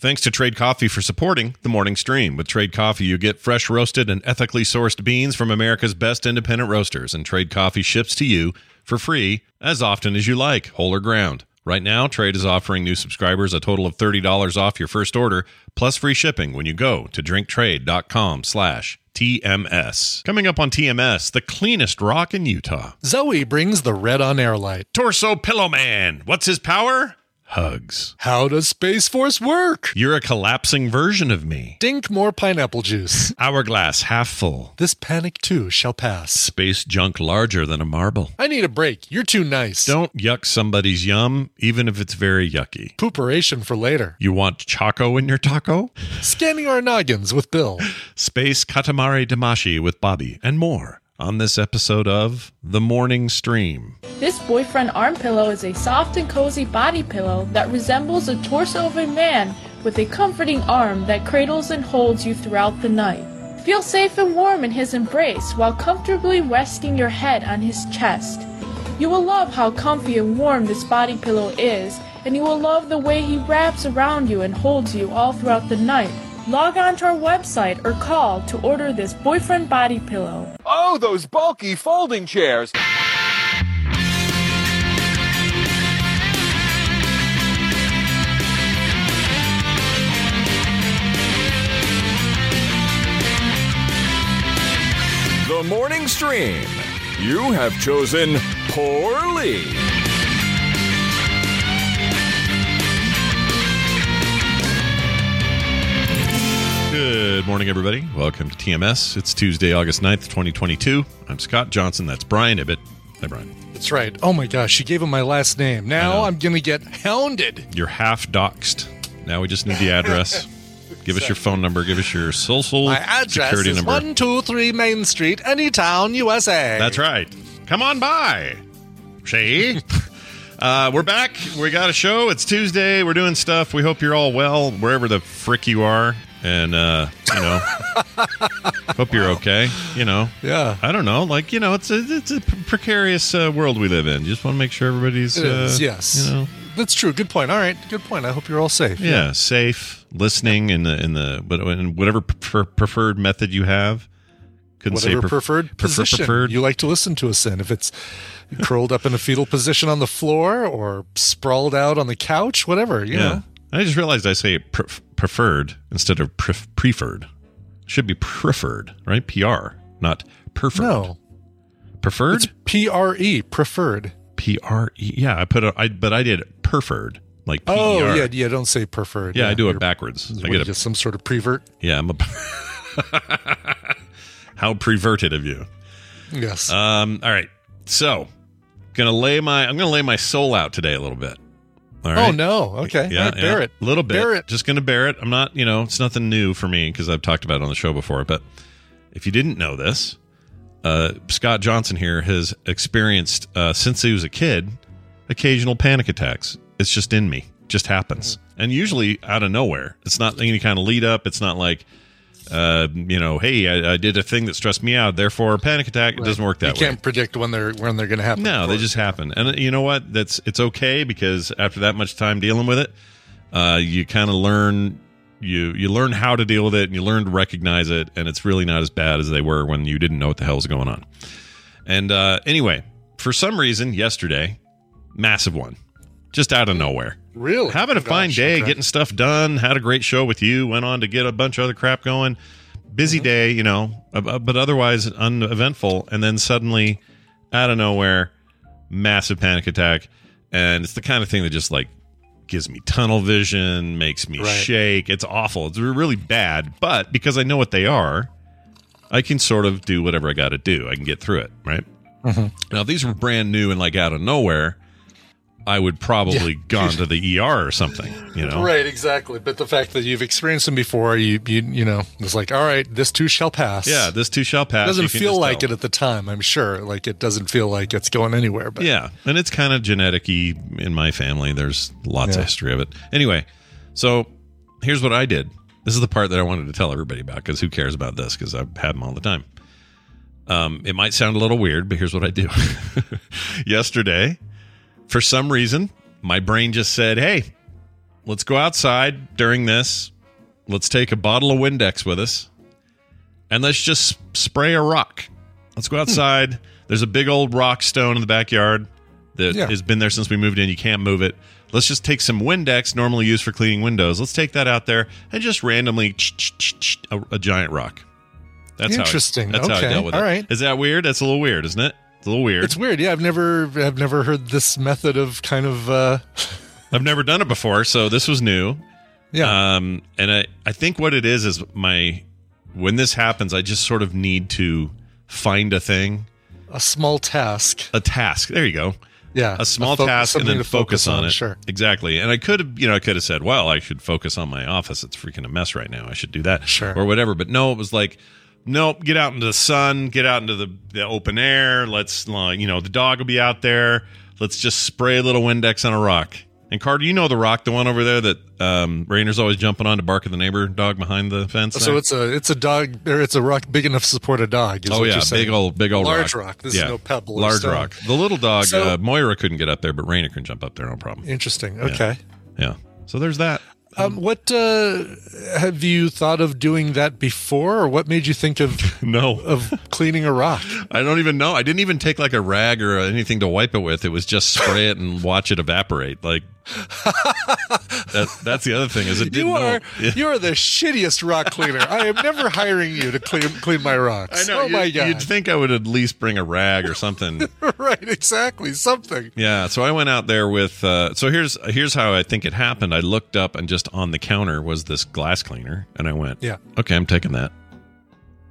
Thanks to Trade Coffee for supporting the morning stream. With Trade Coffee, you get fresh roasted and ethically sourced beans from America's best independent roasters, and Trade Coffee ships to you for free as often as you like, whole or ground. Right now, Trade is offering new subscribers a total of $30 off your first order, plus free shipping when you go to drinktrade.com slash TMS. Coming up on TMS, the cleanest rock in Utah. Zoe brings the red on air light. Torso Pillow Man. What's his power? Hugs. How does Space Force work? You're a collapsing version of me. Dink more pineapple juice. Hourglass half full. This panic too shall pass. Space junk larger than a marble. I need a break. You're too nice. Don't yuck somebody's yum, even if it's very yucky. Pooperation for later. You want Choco in your taco? Scanning our noggins with Bill. Space Katamari Damacy with Bobby, and more on this episode of The Morning Stream. This boyfriend arm pillow is a soft and cozy body pillow that resembles the torso of a man with a comforting arm that cradles and holds you throughout the night. Feel safe and warm in his embrace while comfortably resting your head on his chest. You will love how comfy and warm this body pillow is, and you will love the way he wraps around you and holds you all throughout the night. Log on to our website or call to order this boyfriend body pillow. Oh, those bulky folding chairs. The morning stream. You have chosen poorly. Good morning, everybody. Welcome to TMS. It's Tuesday, August 9th, 2022. I'm Scott Johnson. That's Brian Ibbott. Hi, Brian. That's right. Oh my gosh, she gave him my last name. Now I'm going to get hounded. You're half doxed. Now we just need the address. Give us your phone number. Give us your social My address security is number. 123 Main Street, Anytown, USA. That's right. Come on by. See? uh, we're back. We got a show. It's Tuesday. We're doing stuff. We hope you're all well wherever the frick you are. And, uh, you know, hope you're okay. You know, Yeah. I don't know. Like, you know, it's a, it's a precarious uh, world we live in. Just want to make sure everybody's, It is, uh, yes. you know, That's true. Good point. All right. Good point. I hope you're all safe. yeah, safe, listening in the, in the, but in whatever prefer, preferred method you have. Couldn't Whatever say pref- preferred prefer- position preferred. you like to listen to us in. If it's curled up in a fetal position on the floor or sprawled out on the couch, whatever, you yeah. know. I just realized I say pre- preferred instead of pref- preferred. Should be preferred, right? PR, not preferred. No. Preferred? It's P R E, preferred. P R E. Yeah, I put a, I, but I did preferred, like P E R. Oh, yeah, yeah, don't say preferred. Yeah, I do it backwards. I get a, just some sort of prevert. yeah, I'm a. How preverted of you. Yes. Um. All right. So, gonna lay my I'm gonna lay my soul out today a little bit. All right. Oh no. Okay. Yeah, right, bear yeah. it. A little bit. Bear it. Just going to bear it. I'm not, you know, it's nothing new for me because I've talked about it on the show before. But if you didn't know this, uh, Scott Johnson here has experienced, uh, since he was a kid, occasional panic attacks. It's just in me, just happens. Mm-hmm. And usually out of nowhere. It's not any kind of lead up. It's not like, uh, you know, hey, I, I did a thing that stressed me out, therefore a panic attack. It doesn't work that way. you can't predict when they're when they're going to happen. No, they just happen. And uh, you know what? That's it's okay because after that much time dealing with it, uh, you kind of learn you you learn how to deal with it and you learn to recognize it and it's really not as bad as they were when you didn't know what the hell was going on. And uh, anyway, for some reason yesterday, massive one. Just out of nowhere. Really? having a Oh, fine day, okay. getting stuff done. Had a great show with you. Went on to get a bunch of other crap going. Busy Mm-hmm. day, you know, uh, uh, but otherwise uneventful. And then suddenly, out of nowhere, massive panic attack, and it's the kind of thing that just like gives me tunnel vision, makes me Right. shake. It's awful. It's really bad. But because I know what they are, I can sort of do whatever I got to do. I can get through it, right? Mm-hmm. Now, if these were brand new and like out of nowhere, I would probably gone to the ER or something, you know? Right, exactly. But the fact that you've experienced them before, you you you know, it's like, all right, this too shall pass. Yeah, this too shall pass. It doesn't feel like tell. it at the time. I'm sure. Like it doesn't feel like it's going anywhere. But Yeah, and it's kind of genetic-y in my family. There's lots Yeah. of history of it. Anyway, so here's what I did. This is the part that I wanted to tell everybody about because who cares about this? Because I've had them all the time. Um, it might sound a little weird, but here's what I do. Yesterday, for some reason, my brain just said, "Hey, let's go outside during this. Let's take a bottle of Windex with us, and let's just spray a rock. Let's Hmm. go outside. There's a big old rock stone in the backyard that Yeah. has been there since we moved in. You can't move it. Let's just take some Windex, normally used for cleaning windows. Let's take that out there and just randomly a, a giant rock. That's Interesting. How I, that's how I Okay. dealt with All it. All right. Is that weird? That's a little weird, isn't it? It's a little weird. It's weird. Yeah, I've never I've never heard this method of kind of uh I've never done it before, so this was new. yeah. Um, and I, I think what it is is my when this happens, I just sort of need to find a thing, a small task. a task. There you go. Yeah. A small fo- task and then to focus, on, it. Sure. Exactly. And I could have, you know, I could have said, well, I should focus on my office. It's freaking a mess right now. I should do that. Sure. Or whatever. But no, it was like, nope, get out into the sun, get out into the, the open air. Let's, uh, you know, the dog will be out there. Let's just spray a little Windex on a rock. And Carter, you know the rock, the one over there that um, Rainer's always jumping on to bark at the neighbor dog behind the fence. So there? it's a it's a dog or it's a rock big enough to support a dog. Oh yeah, big old, big old large rock. rock. This yeah. is no pebble. Large rock. The little dog, So- uh, Moira couldn't get up there, but Rainer can jump up there, no problem. Interesting. Okay. Yeah. So there's that. Um, what uh, have you thought of doing that before, or what made you think of No, of cleaning a rock? I don't even know. I didn't even take like a rag or anything to wipe it with. It was just spray it and watch it evaporate. Like that, that's the other thing is it didn't You are know. you are the shittiest rock cleaner. I am never hiring you to clean clean my rocks. I know. Oh my you'd, god! You'd think I would at least bring a rag or something. right? Exactly. Something. Yeah, so I went out there with. Uh, so here's here's how I think it happened. I looked up and just on the counter was this glass cleaner, and I went, Yeah. okay, I'm taking that,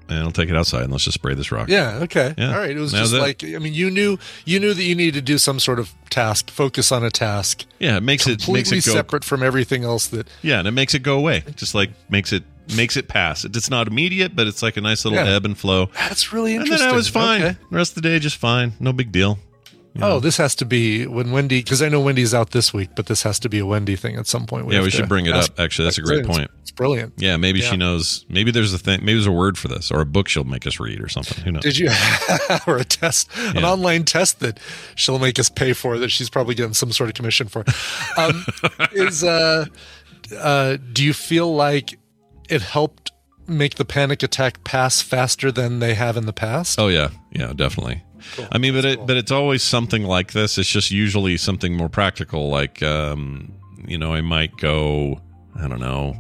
and I'll take it outside and let's just spray this rock." Yeah. Okay. Yeah. All right. It was That was just it. like I mean, you knew you knew that you needed to do some sort of task, focus on a task, yeah, it makes it makes completely it go. separate from everything else. That Yeah, and it makes it go away. Just like makes it makes it pass. It's not immediate, but it's like a nice little Yeah. ebb and flow. that's really interesting. And then I was fine. Okay. The rest of the day, just fine. No big deal. Oh, this has to be when Wendy, because I know Wendy's out this week, but this has to be a Wendy thing at some point. Yeah, we should bring it up. Actually, that's a great point. Brilliant. Yeah, maybe Yeah. she knows. Maybe there's a thing. Maybe there's a word for this, or a book she'll make us read, or something. Who knows? Did you or a test, an online test that she'll make us pay for that she's probably getting some sort of commission for? Um, is uh, uh, do you feel like it helped make the panic attack pass faster than they have in the past? Oh yeah, yeah, definitely. I mean, but it, but it's always something like this. It's just usually something more practical. Like, um, you know, I might go. I don't know.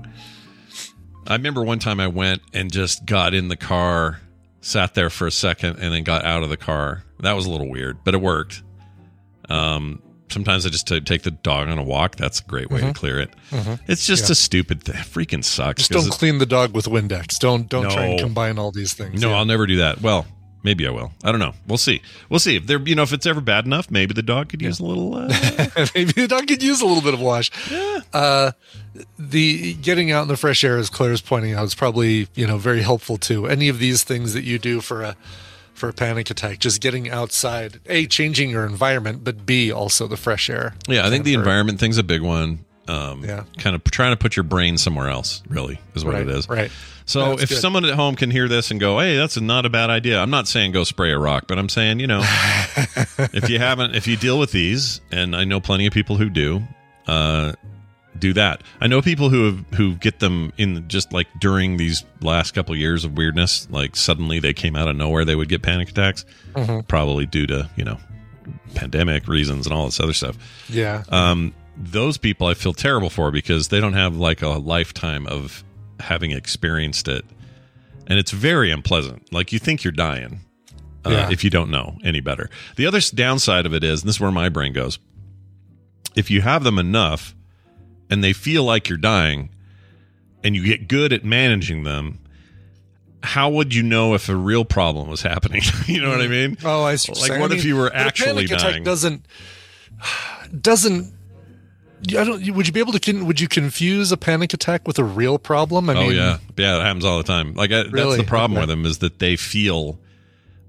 I remember one time I went and just got in the car, sat there for a second, and then got out of the car. That was a little weird, but it worked. Um, sometimes I just t- take the dog on a walk. That's a great way to clear it. It's just a stupid thing. Freaking sucks. Just don't it- clean the dog with Windex. Don't don't try and combine all these things. No, Yeah. I'll never do that. Well, maybe I will. I don't know. We'll see. We'll see if there. You know, if it's ever bad enough, maybe the dog could use a little. Uh, Maybe the dog could use a little bit of wash. Uh, the getting out in the fresh air, as Claire's pointing out, is probably you know very helpful too. Any of these things that you do for a for a panic attack, just getting outside, a changing your environment, but b also the fresh air. yeah, I think the environment thing's a big one. Um, Yeah. kind of trying to put your brain somewhere else. Really, is what Right, it is. right. So That's if good. someone at home can hear this and go, "Hey, that's not a bad idea," I'm not saying go spray a rock, but I'm saying you know, if you haven't, if you deal with these, and I know plenty of people who do, uh, do that. I know people who have who get them in just like during these last couple years of weirdness, like suddenly they came out of nowhere, they would get panic attacks, Mm-hmm. probably due to you know pandemic reasons and all this other stuff. Yeah, Um, those people I feel terrible for because they don't have like a lifetime of having experienced it, and it's very unpleasant. Like you think you're dying uh, Yeah. if you don't know any better. The other downside of it is, and this is where my brain goes, if you have them enough and they feel like you're dying, and you get good at managing them. How would you know if a real problem was happening? you know what I mean? Oh, I see. Like, what I if you were actually dying? doesn't doesn't. I don't. Would you be able to? Would you confuse a panic attack with a real problem? I oh mean, yeah, yeah, that happens all the time. Like I, that's the problem Okay. with them is that they feel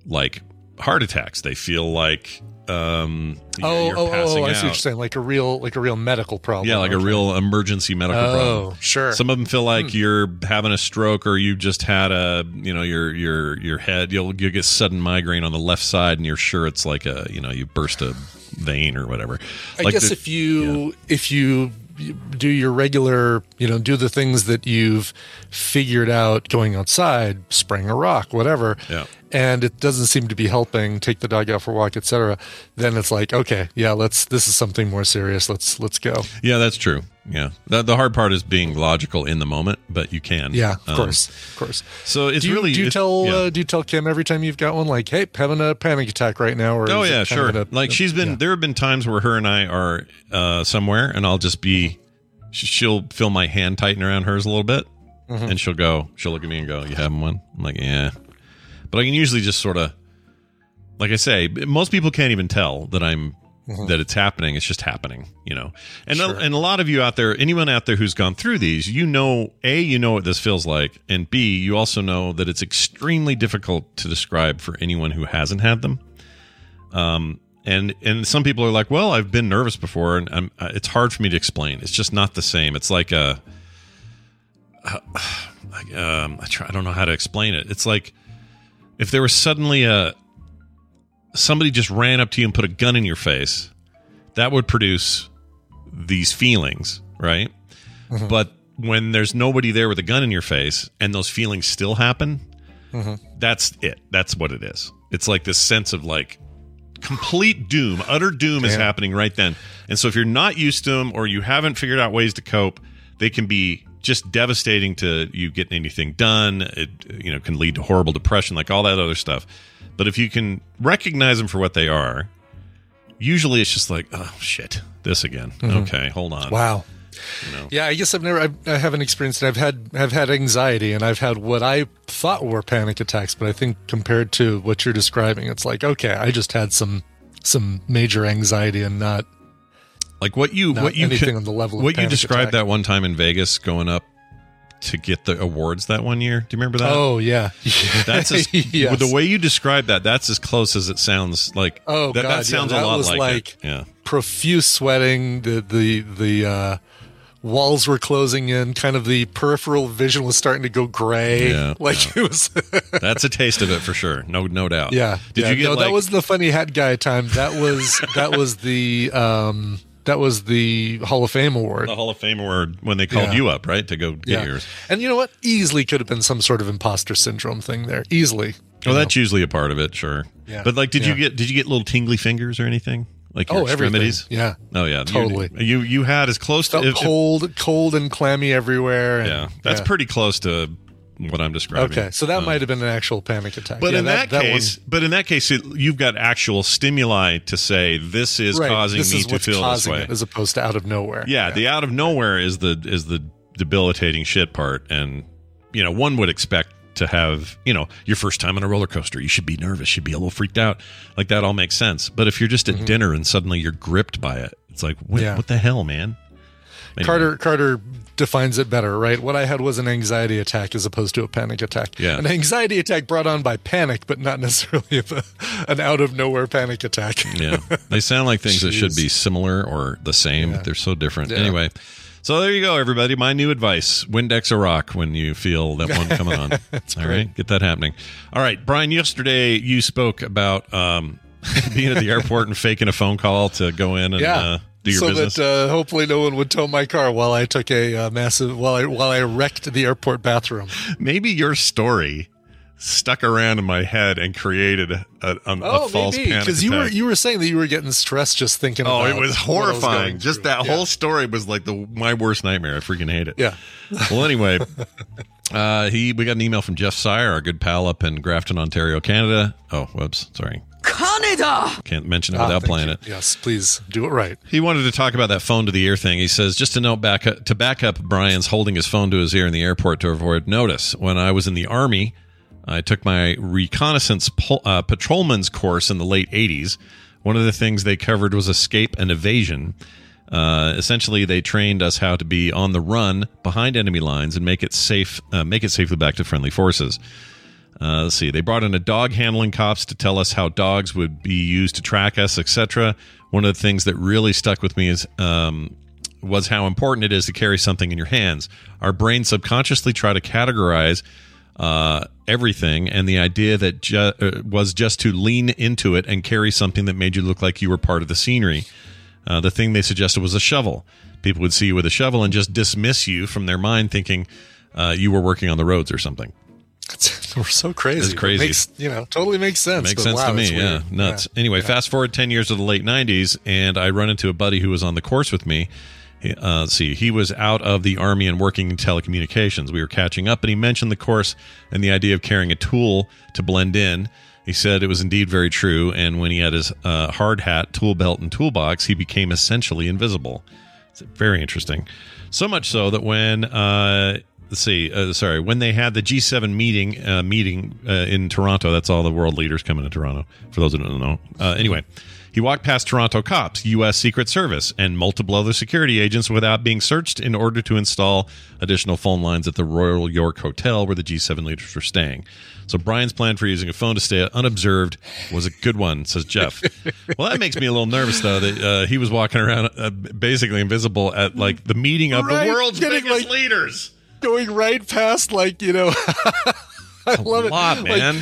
like heart attacks. They feel like um, Oh, oh, passing oh! I see out. what you're saying. Like a real, like a real medical problem. Yeah, like a real emergency medical Oh, problem. sure. Hmm. Some of them feel like you're having a stroke or you just had a, you know, your your your head. You'll you get sudden migraine on the left side, and you're sure it's like a, you know, you burst a vein or whatever. I Like guess the- if you if you do your regular, you know, do the things that you've figured out going outside, spraying a rock, whatever, Yeah. and it doesn't seem to be helping, take the dog out for a walk, etc., then it's like, okay, yeah, let's this is something more serious. Let's let's go. yeah, that's true. Yeah, the, the hard part is being logical in the moment, but you can. Yeah, of Um, course, of course. So it's do you, really do you it's- tell yeah. uh, do you tell Kim every time you've got one like, hey, having a panic attack right now? Or Oh yeah, sure. a- like she's been. yeah. There have been times where her and I are uh, somewhere, and I'll just be. She'll feel my hand tighten around hers a little bit, Mm-hmm. and she'll go. She'll look at me and go, "You having one?" I'm like, "Yeah," but I can usually just sort of, like I say, most people can't even tell that I'm that it's happening. It's just happening, you know. And a, Mm-hmm. And a lot of you out there, anyone out there who's gone through these, you know, a you know what this feels like, and b you also know that it's extremely difficult to describe for anyone who hasn't had them. Um, and and some people are like, well, I've been nervous before, and I'm, uh, it's hard for me to explain. It's just not the same. It's like a, like, um, I try, I don't know how to explain it. It's like if there was suddenly a somebody just ran up to you and put a gun in your face, that would produce these feelings, right? Mm-hmm. But when there's nobody there with a gun in your face and those feelings still happen, mm-hmm. that's it. That's what it is. It's like this sense of like complete doom, utter doom is happening right then. And so if you're not used to them or you haven't figured out ways to cope, they can be just devastating to you getting anything done. It you know can lead to horrible depression, like all that other stuff. But if you can recognize them for what they are, usually it's just like, oh shit, this again. Mm-hmm. Okay, hold on. Wow. You know. Yeah, I guess I've never, I've, I haven't experienced it. I've had, I've had anxiety, and I've had what I thought were panic attacks. But I think compared to what you're describing, it's like, okay, I just had some, some major anxiety, and not Like what you Not what you anything can- on the level of what you described attack. that one time in Vegas going up to get the awards that one year. Do you remember that? oh yeah, That's as, yes. the way you describe that. That's as close as it sounds. Like Oh, that, God, that yeah, sounds that a lot like, like-. Yeah, profuse sweating. The the the uh, walls were closing in. Kind of the peripheral vision was starting to go gray. Yeah, like it was. that's a taste of it for sure. No, no doubt. Yeah. Did yeah. you get no, like? that was the funny hat guy time. That was that was the um that was the Hall of Fame award. the Hall of Fame award when they called Yeah. you up, right, to go get yours. And you know what? Easily could have been some sort of imposter syndrome thing there. Easily. Well, that's usually a part of it, sure. Yeah. But like, did you get did you get little tingly fingers or anything? Like oh, your Oh, everything. extremities? Yeah. Oh yeah, Totally. You you had as close to Felt if- if- cold, cold and clammy everywhere. and- yeah, that's yeah. pretty close to what I'm describing. Okay, so that Um, might have been an actual panic attack. But Yeah, in that, one- case, but in that case, it, you've got actual stimuli to say this is right, causing this me is to feel this way. it, as opposed to out of nowhere. yeah, the out of nowhere is the is the debilitating shit part, and you know one would expect to have you know your first time on a roller coaster, you should be nervous, You should be a little freaked out, like that all makes sense. But if you're just at dinner and suddenly you're gripped by it, it's like what, Mm-hmm. Yeah. what the hell, man? Anyway. Carter Carter defines it better, right? What I had was an anxiety attack as opposed to a panic attack. Yeah. An anxiety attack brought on by panic, but not necessarily a, an out of nowhere panic attack. yeah they sound like things that should be similar or the same Yeah. but they're so different Yeah. anyway so there you go everybody my new advice windex a rock when you feel that one coming on all right get that happening all right brian yesterday you spoke about um, being at the airport and faking a phone call to go in and Yeah. uh, do your so business that uh, hopefully no one would tow my car while I took a uh, massive while I while I wrecked the airport bathroom. maybe your story stuck around in my head and created a, a, Oh, a false maybe panic because you were you were saying that you were getting stressed just thinking. Oh, about it was horrifying. going Just through. that Yeah. whole story was like the my worst nightmare. I freaking hate it. Yeah. Well, anyway, uh, he we got an email from Jeff Sire, our good pal up in Grafton, Ontario, Canada. Oh, whoops, sorry, Canada! can't mention it Ah, without thank playing you. it. Yes, please do it right. He wanted to talk about that phone to the ear thing. He says, just to note back to back up Brian's holding his phone to his ear in the airport to avoid notice. When I was in the army, I took my reconnaissance pol- uh, patrolman's course in the late '80s. One of the things they covered was escape and evasion. Uh, essentially, they trained us how to be on the run behind enemy lines and make it safe, uh, make it safely back to friendly forces. Uh, let's see. They brought in a dog handling cops to tell us how dogs would be used to track us, etc. One of the things that really stuck with me is um, was how important it is to carry something in your hands. Our brains subconsciously try to categorize uh, everything, and the idea that ju- uh, was just to lean into it and carry something that made you look like you were part of the scenery. Uh, the thing they suggested was a shovel. People would see you with a shovel and just dismiss you from their mind, thinking uh, you were working on the roads or something. We're so crazy. It's crazy. It makes, you know, totally makes sense. Makes sense wow, to me. Yeah, nuts. Yeah. Anyway, fast forward ten years to the late '90s, and I run into a buddy who was on the course with me. Uh, let's see, he was out of the army and working in telecommunications. We were catching up, and he mentioned the course and the idea of carrying a tool to blend in. He said it was indeed very true, and when he had his uh, hard hat, tool belt, and toolbox, he became essentially invisible. It's very interesting. So much so that when uh, let's see, uh, sorry, when they had the G7 meeting uh, meeting uh, in Toronto, that's all the world leaders coming to Toronto. For those who don't know, uh, anyway, he walked past Toronto cops, U.S. Secret Service, and multiple other security agents without being searched in order to install additional phone lines at the Royal York Hotel where the G7 leaders were staying. So Brian's plan for using a phone to stay unobserved was a good one, says Jeff. well, that makes me a little nervous though that uh, he was walking around uh, basically invisible at like the meeting of Right, the world's getting, biggest like, leaders. Going right past, like, you know, I love it. lot, Like, man.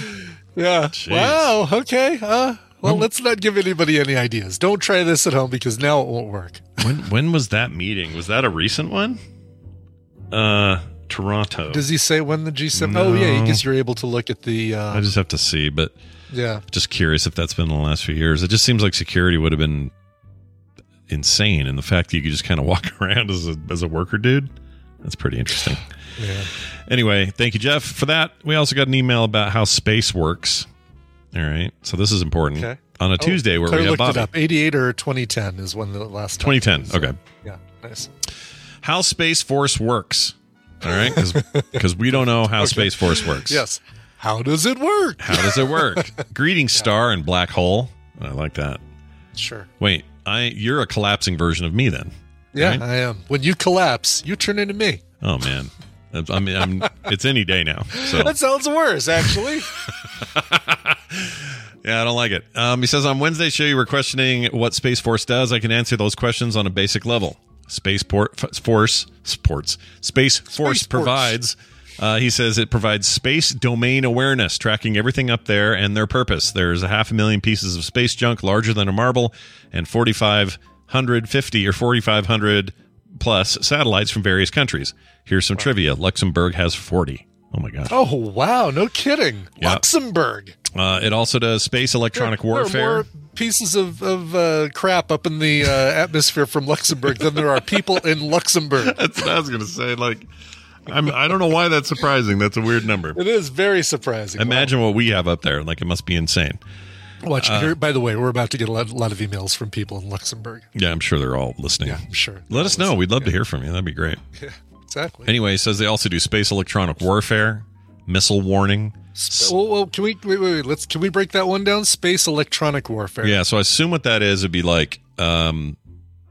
yeah. Jeez. Wow. Okay. Uh, well, let's not give anybody any ideas. Don't try this at home because now it won't work. when when was that meeting? Was that a recent one? Uh, Toronto. Does he say when the G7? Oh, yeah. I No. guess you're able to look at the. Uh, I just have to see, but yeah. just curious if that's been in the last few years. It just seems like security would have been insane, and the fact that you could just kind of walk around as a as a worker dude, that's pretty interesting. Yeah. Anyway, thank you, Jeff, for that. We also got an email about how space works. All right, so this is important. Okay. On a Oh, Tuesday where Claire we have looked it up. 88 or 2010 is when the last 2010. was, so- Okay. Yeah. Nice. How Space Force works. All right, because we don't know how Space Force works. Yes. How does it work? How does it work? Greetings, star and black hole. I like that. Sure. Wait, I you're a collapsing version of me then. Yeah, Right? I am. When you collapse, you turn into me. Oh man, I mean, I'm, it's any day now. So That sounds worse, actually. yeah, I don't like it. Um, he says on Wednesday's show you were questioning what Space Force does. I can answer those questions on a basic level. Space Port, F- Force Sports Space Force provides. Uh, he says it provides space domain awareness, tracking everything up there and their purpose. There's a half a million pieces of space junk larger than a marble, and 4,550 or 4,500 plus satellites from various countries. Here's some trivia: Luxembourg has 40. Oh my god! oh, wow. No kidding. Yeah. Luxembourg. Uh, it also does space electronic There- there are warfare. more pieces of, of uh, crap up in the uh, atmosphere from Luxembourg than there are people in Luxembourg. That's what I was going to say. Like, I'm, I don't know why that's surprising. That's a weird number. It is very surprising. Imagine what we have up there. Like, it must be insane. Watch. uh, here, by the way, we're about to get a lot, lot of emails from people in Luxembourg. Yeah, I'm sure they're all listening. Yeah, I'm sure. Let us know. We'd love to hear from you. That'd be great. Yeah, exactly. Anyway, he says they also do space electronic warfare, missile warning. Well, well, can we wait, wait, wait? Let's can we break that one down? Space electronic warfare. Yeah, so I assume what that is would be like, um,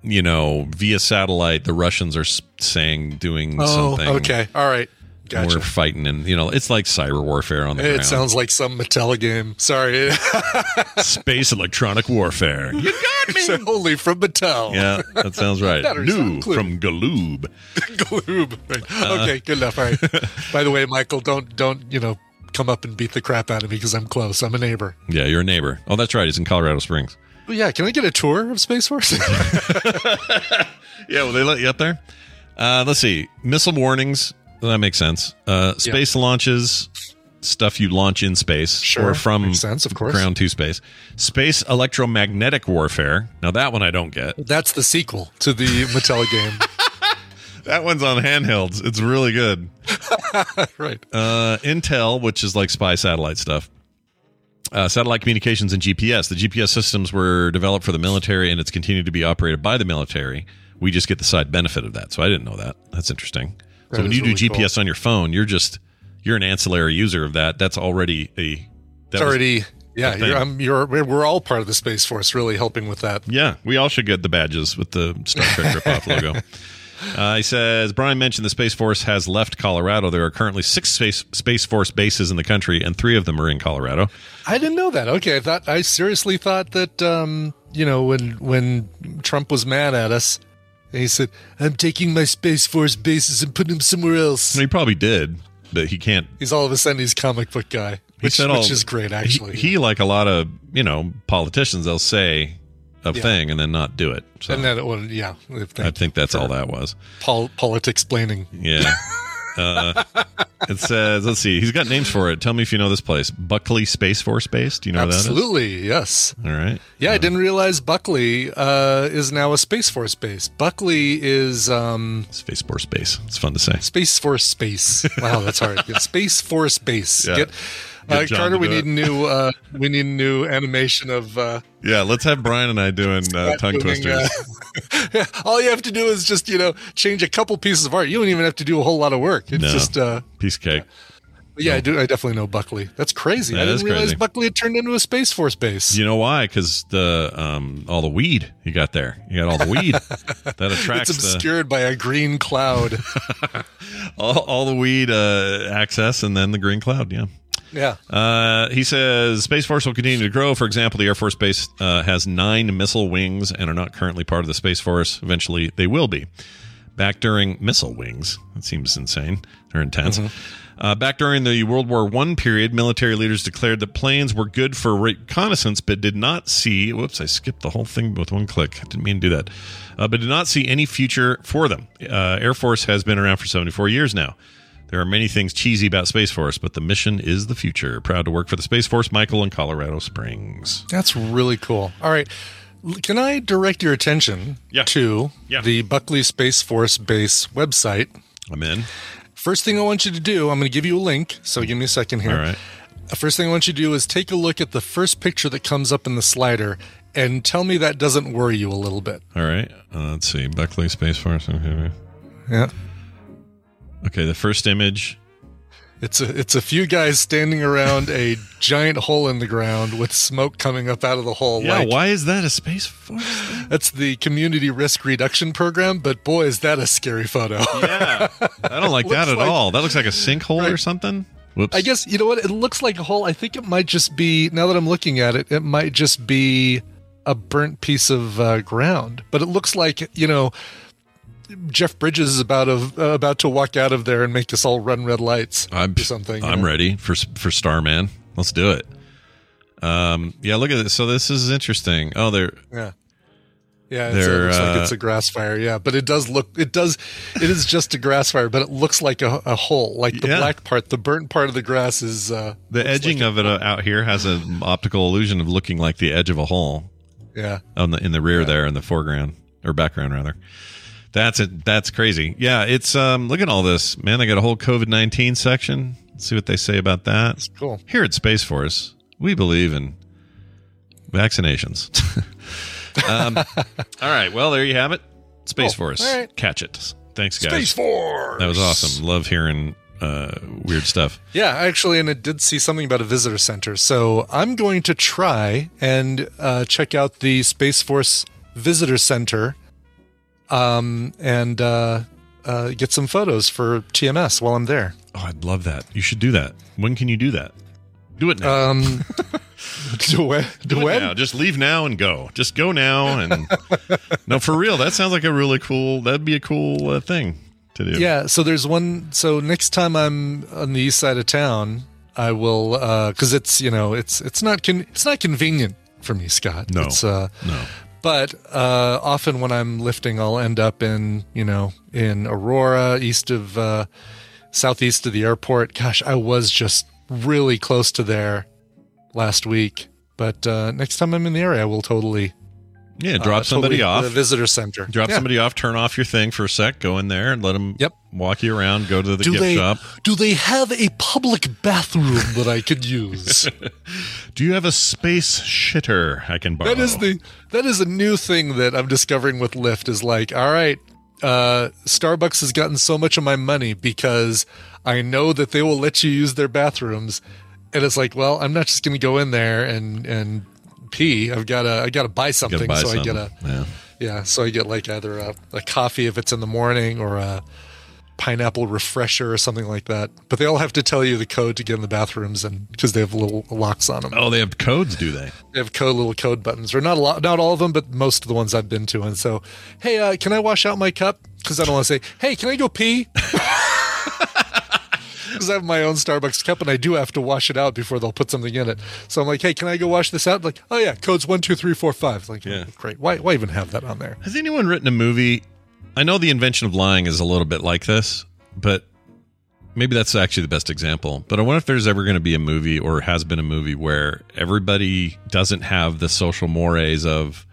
you know, via satellite, the Russians are saying doing Oh, something. okay. All right. Gotcha. We're fighting, and you know, it's like cyber warfare on the It ground. sounds like some Mattel game. Sorry. space electronic warfare. You got me. So only from Mattel. Yeah, that sounds right. New from Galoob. Galoob. Right. Uh, okay, good enough. All right. By the way, Michael, don't don't you know come up and beat the crap out of me because I'm close. I'm a neighbor. Yeah, you're a neighbor. Oh, that's right. He's in Colorado Springs. Oh, yeah, can I get a tour of Space Force? Yeah, will they let you up there? Uh, let's see. Missile warnings. Well, that makes sense. Uh, space launches. stuff you launch in space Sure. or from sense, of course. ground to space. Space electromagnetic warfare. Now that one I don't get. That's the sequel to the Mattel game. That one's on handhelds. It's really good. right. Uh, Intel, which is like spy satellite stuff. Uh, satellite communications and GPS. The GPS systems were developed for the military, and it's continued to be operated by the military. We just get the side benefit of that. So I didn't know that. That's interesting. That so when you do really GPS on your phone, you're just you're an ancillary user of that. That's already a that's already yeah. You're, um, you're we're we're all part of the space force, really helping with that. Yeah, we all should get the badges with the Star Trek ripoff logo. Uh, he says Brian mentioned the Space Force has left Colorado. There are currently six space Space Force bases in the country, and three of them are in Colorado. I didn't know that. Okay, I thought I seriously thought that um, you know when when Trump was mad at us, and he said, "I'm taking my space force bases and putting them somewhere else." He probably did, but he can't. He's all of a sudden he's comic book guy, which, said which is great actually. He, he, like a lot of you know politicians, they'll say a Yeah. thing and then not do it. So and then would yeah. I think that's all that was. Pol- politics planning. Yeah. Uh, it says, let's see. He's got names for it. Tell me if you know this place. Buckley Space Force Base. Do you know Absolutely, yes. All right. Yeah, I didn't realize Buckley uh, is now a Space Force base. Buckley is um, Space Force Base. It's fun to say. Space Force Space. Wow, that's hard. Yeah, Space Force Base. Yeah. Get uh, Carter, we need it. new. Uh, we need new animation of. Uh, Yeah, let's have Brian and I doing uh, tongue doing, twisters. uh, all you have to do is just you know change a couple pieces of art. You don't even have to do a whole lot of work. It's No. just. Uh, Piece cake. yeah, I do. I definitely know Buckley. That's crazy. That I didn't realize crazy. Buckley had turned into a Space Force base. You know why? Because the um, all the weed you got there. You got all the weed that attracts It's the obscured by a green cloud. all, all the weed uh, access, and then the green cloud. Yeah. Yeah. Uh, he says Space Force will continue to grow. For example, the Air Force Base uh, has nine missile wings and are not currently part of the Space Force. Eventually, they will be. Back during missile wings, that seems insane or intense. Uh, back during the World War One period, military leaders declared that planes were good for reconnaissance, but did not see. Whoops, I skipped the whole thing with one click. I didn't mean to do that. Uh, but did not see any future for them. Uh, Air Force has been around for 74 years now. There are many things cheesy about Space Force, but the mission is the future. Proud to work for the Space Force, Michael in Colorado Springs. That's really cool. All right. Can I direct your attention Yeah. to Yeah. the Buckley Space Force Base website? I'm in. First thing I want you to do, I'm going to give you a link. So give me a second here. All right. Uh, First thing I want you to do is take a look at the first picture that comes up in the slider and tell me that doesn't worry you a little bit. All right. Uh, let's see. Buckley Space Force. Yeah. Okay. The first image. It's a it's a few guys standing around a giant hole in the ground with smoke coming up out of the hole. Yeah. like, why is that a Space Force? That's the community risk reduction program, but boy, is that a scary photo. yeah. I don't like that at like- all. That looks like a sinkhole or something. Whoops. I guess you know what? It looks like a hole. I think it might just be. Now that I'm looking at it, it might just be a burnt piece of uh, ground. But it looks like you know, Jeff Bridges is about of uh, about to walk out of there and make us all run red lights I'm or something. I'm know? ready for for Starman. Let's do it. Um. Yeah. Look at this. So this is interesting. Oh, there. Yeah. Yeah, it's, it They're, looks like uh, it's a grass fire. Yeah, but it does look. It does. It is just a grass fire, but it looks like a, a hole. Like the Yeah. black part, the burnt part of the grass is. Uh, The edging like of it uh, out here has an optical illusion of looking like the edge of a hole. Yeah. on the in the rear there in the foreground or background rather. That's it. That's crazy. Yeah, it's um. Look at all this, man. They got a whole COVID nineteen section. Let's see what they say about that. It's cool. Here at Space Force, we believe in vaccinations. um, all right. Well, there you have it. Space Cool. Force. All right. Catch it. Thanks, guys. Space Force. That was awesome. Love hearing uh, weird stuff. Yeah, actually, and it did see something about a visitor center. So I'm going to try and uh, check out the Space Force Visitor Center, um, and uh, uh, get some photos for TMS while I'm there. Oh, I'd love that. You should do that. When can you do that? Do it now. Um, do when? Do Do it now. Just leave now and go. Just go now and no, for real. That sounds like a really cool. That'd be a cool uh, thing to do. Yeah, so there's one. So next time I'm on the east side of town, I will because it's you know it's it's not con- it's not convenient for me, Scott. No. it's, uh, No. But uh, often when I'm lifting, I'll end up in you know in Aurora, east of uh, southeast of the airport. Gosh, I was just really close to there last week. But uh, next time I'm in the area, I will totally Yeah, drop uh, somebody totally off. the visitor center. Drop Yeah. somebody off, turn off your thing for a sec, go in there and let them Yep. walk you around, go to the do gift they shop. do they have a public bathroom that I could use? Do you have a space shitter I can borrow? That is the that is a new thing that I'm discovering with Lyft is like, all right, uh, Starbucks has gotten so much of my money because I know that they will let you use their bathrooms, and it's like, well, I'm not just going to go in there and and pee. I've got to I got to buy something, buy so I get a yeah. yeah, so I get like either a, a coffee if it's in the morning or a pineapple refresher or something like that. But they all have to tell you the code to get in the bathrooms, and because they have little locks on them. Oh, they have codes, do they? They have code little code buttons, or not a lot, not all of them, but most of the ones I've been to. And so, hey, uh, can I wash out my cup? Because I don't want to say, hey, can I go pee? Because I have my own Starbucks cup and I do have to wash it out before they'll put something in it. So I'm like, hey, can I go wash this out? Like, oh yeah, code's one two three four five. Like, Yeah. great. Why, why even have that on there? Has anyone written a movie? I know the invention of lying is a little bit like this, but maybe that's actually the best example. But I wonder if there's ever going to be a movie or has been a movie where everybody doesn't have the social mores of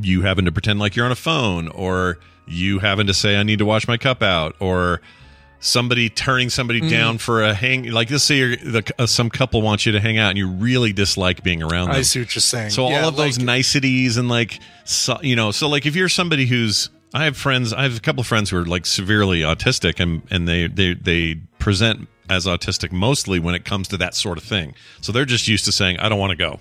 you having to pretend like you're on a phone or you having to say I need to wash my cup out or somebody turning somebody down for a hang like let's say you're, the, uh, some couple wants you to hang out and you really dislike being around them I see what you're saying. so Yeah, all of those niceties and like, so, you know, so like if you're somebody who's, I have friends, I have a couple of friends who are like severely autistic and and they they they present as autistic mostly when it comes to that sort of thing. So they're just used to saying, I don't want to go,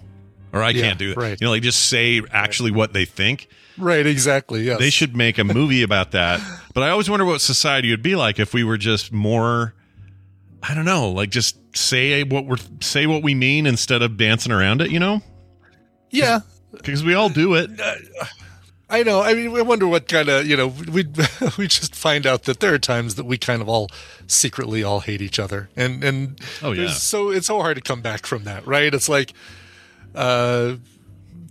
or I Yeah, can't do that. right. You know, like just say actually what they think. Right, exactly. Yes. They should make a movie about that. But I always wonder what society would be like if we were just more. I don't know, like just say what we're say what we mean instead of dancing around it. You know, Yeah. because we all do it. I know. I mean, I wonder what kind of you know we we just find out that there are times that we kind of all secretly all hate each other, and and Oh, yeah. so it's so hard to come back from that, right? It's like uh,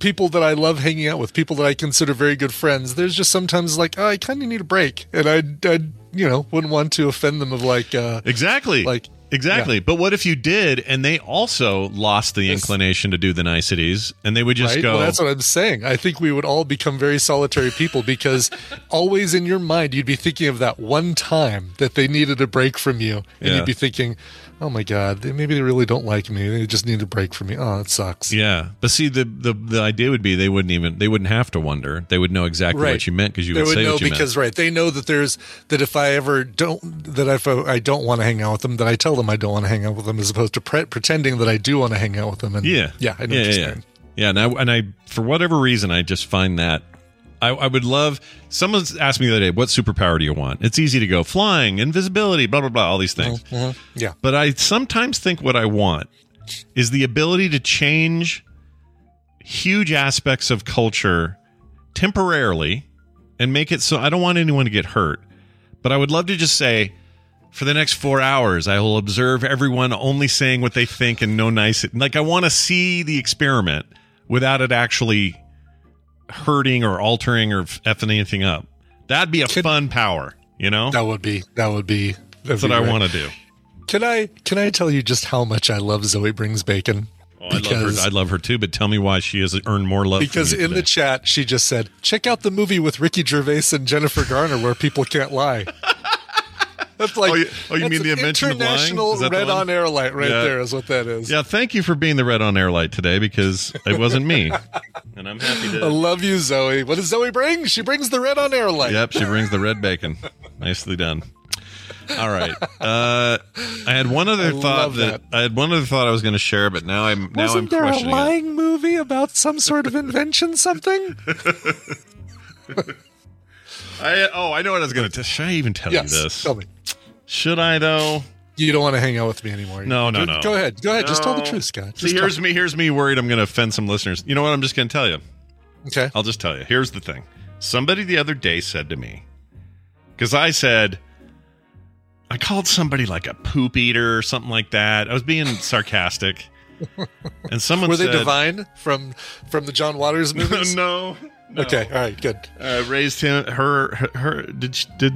people that I love hanging out with, people that I consider very good friends. There's just sometimes like oh, I kind of need a break, and I I you know wouldn't want to offend them of like uh, Exactly. Like- exactly. But what if you did and they also lost the inclination to do the niceties and they would just right? go Well, that's what I'm saying. I think we would all become very solitary people because always in your mind you'd be thinking of that one time that they needed a break from you, and Yeah. you'd be thinking, "Oh my God, they, maybe they really don't like me. They just need a break from me. Oh, it sucks." Yeah. But see the, the the idea would be they wouldn't even they wouldn't have to wonder. They would know exactly Right. what you meant because you they would would say know what you because meant. right they know that there's that if I ever don't that if I, I don't want to hang out with them that I tell them I don't want to hang out with them as opposed to pre- pretending that I do want to hang out with them and Yeah. yeah I know yeah, yeah, saying. yeah. And I and I for whatever reason I just find that I, I would love Someone asked me the other day, what superpower do you want? It's easy to go flying, invisibility, blah blah blah, all these things. Mhm. yeah But I sometimes think what I want is the ability to change huge aspects of culture temporarily and make it so I don't want anyone to get hurt. But I would love to just say, for the next four hours, I will observe everyone only saying what they think and no nice. Like, I want to see the experiment without it actually hurting or altering or effing anything up. That'd be a fun power, you know? that would be that would be That's what I want to do. Can I can I tell you just how much I love Zoe Brings Bacon? Oh, I love her. I love her too. But tell me why she has earned more love. because in the chat she just said, "Check out the movie with Ricky Gervais and Jennifer Garner where people can't lie." That's like Oh, you- oh, you mean the invention of lying? international Is that red on air light right Yeah. there is what that is. yeah, thank you for being the red on air light today because it wasn't me, and I'm happy to. I love you, Zoe. What does Zoe bring? She brings the red on air light. Yep, she brings the red bacon. Nicely done. All right. Uh, I had one other I thought love that, I had one other thought I was going to share, but now I'm now I'm Wasn't there a questioning it. lying movie about some sort of invention? Something? I, oh, I know what I was going to. Should I even tell yes. you this? Tell me. Should I though? You don't want to hang out with me anymore. No, no, Go- no. Go ahead. Go ahead. Just tell the truth, Scott. See, here's tell- me. Here's me worried. I'm going to offend some listeners. You know what? I'm just going to tell you. Okay. I'll just tell you. Here's the thing. Somebody the other day said to me, because I said, I called somebody like a poop eater or something like that. I was being sarcastic. And someone Were they said, divine from from the John Waters movies? no, no. Okay. All right. Good. Uh, raised him. Her. Her. her did. She, did.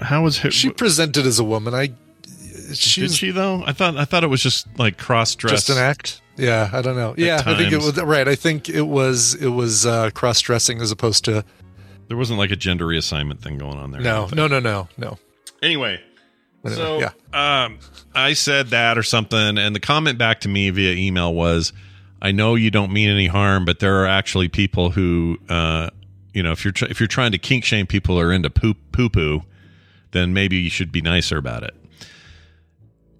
How was her? She presented as a woman. I Did she though? I thought I thought it was just like cross dress. just an act. Yeah, I don't know. Yeah, I think it was right. I think it was it was uh, cross dressing as opposed to There wasn't like a gender reassignment thing going on there. No, no, no, no, no. Anyway, Anyway, so yeah. um, I said that or something, and the comment back to me via email was, "I know you don't mean any harm, but there are actually people who, uh, you know, if you're tr- if you're trying to kink shame people who are into poop poo poo, then maybe you should be nicer about it."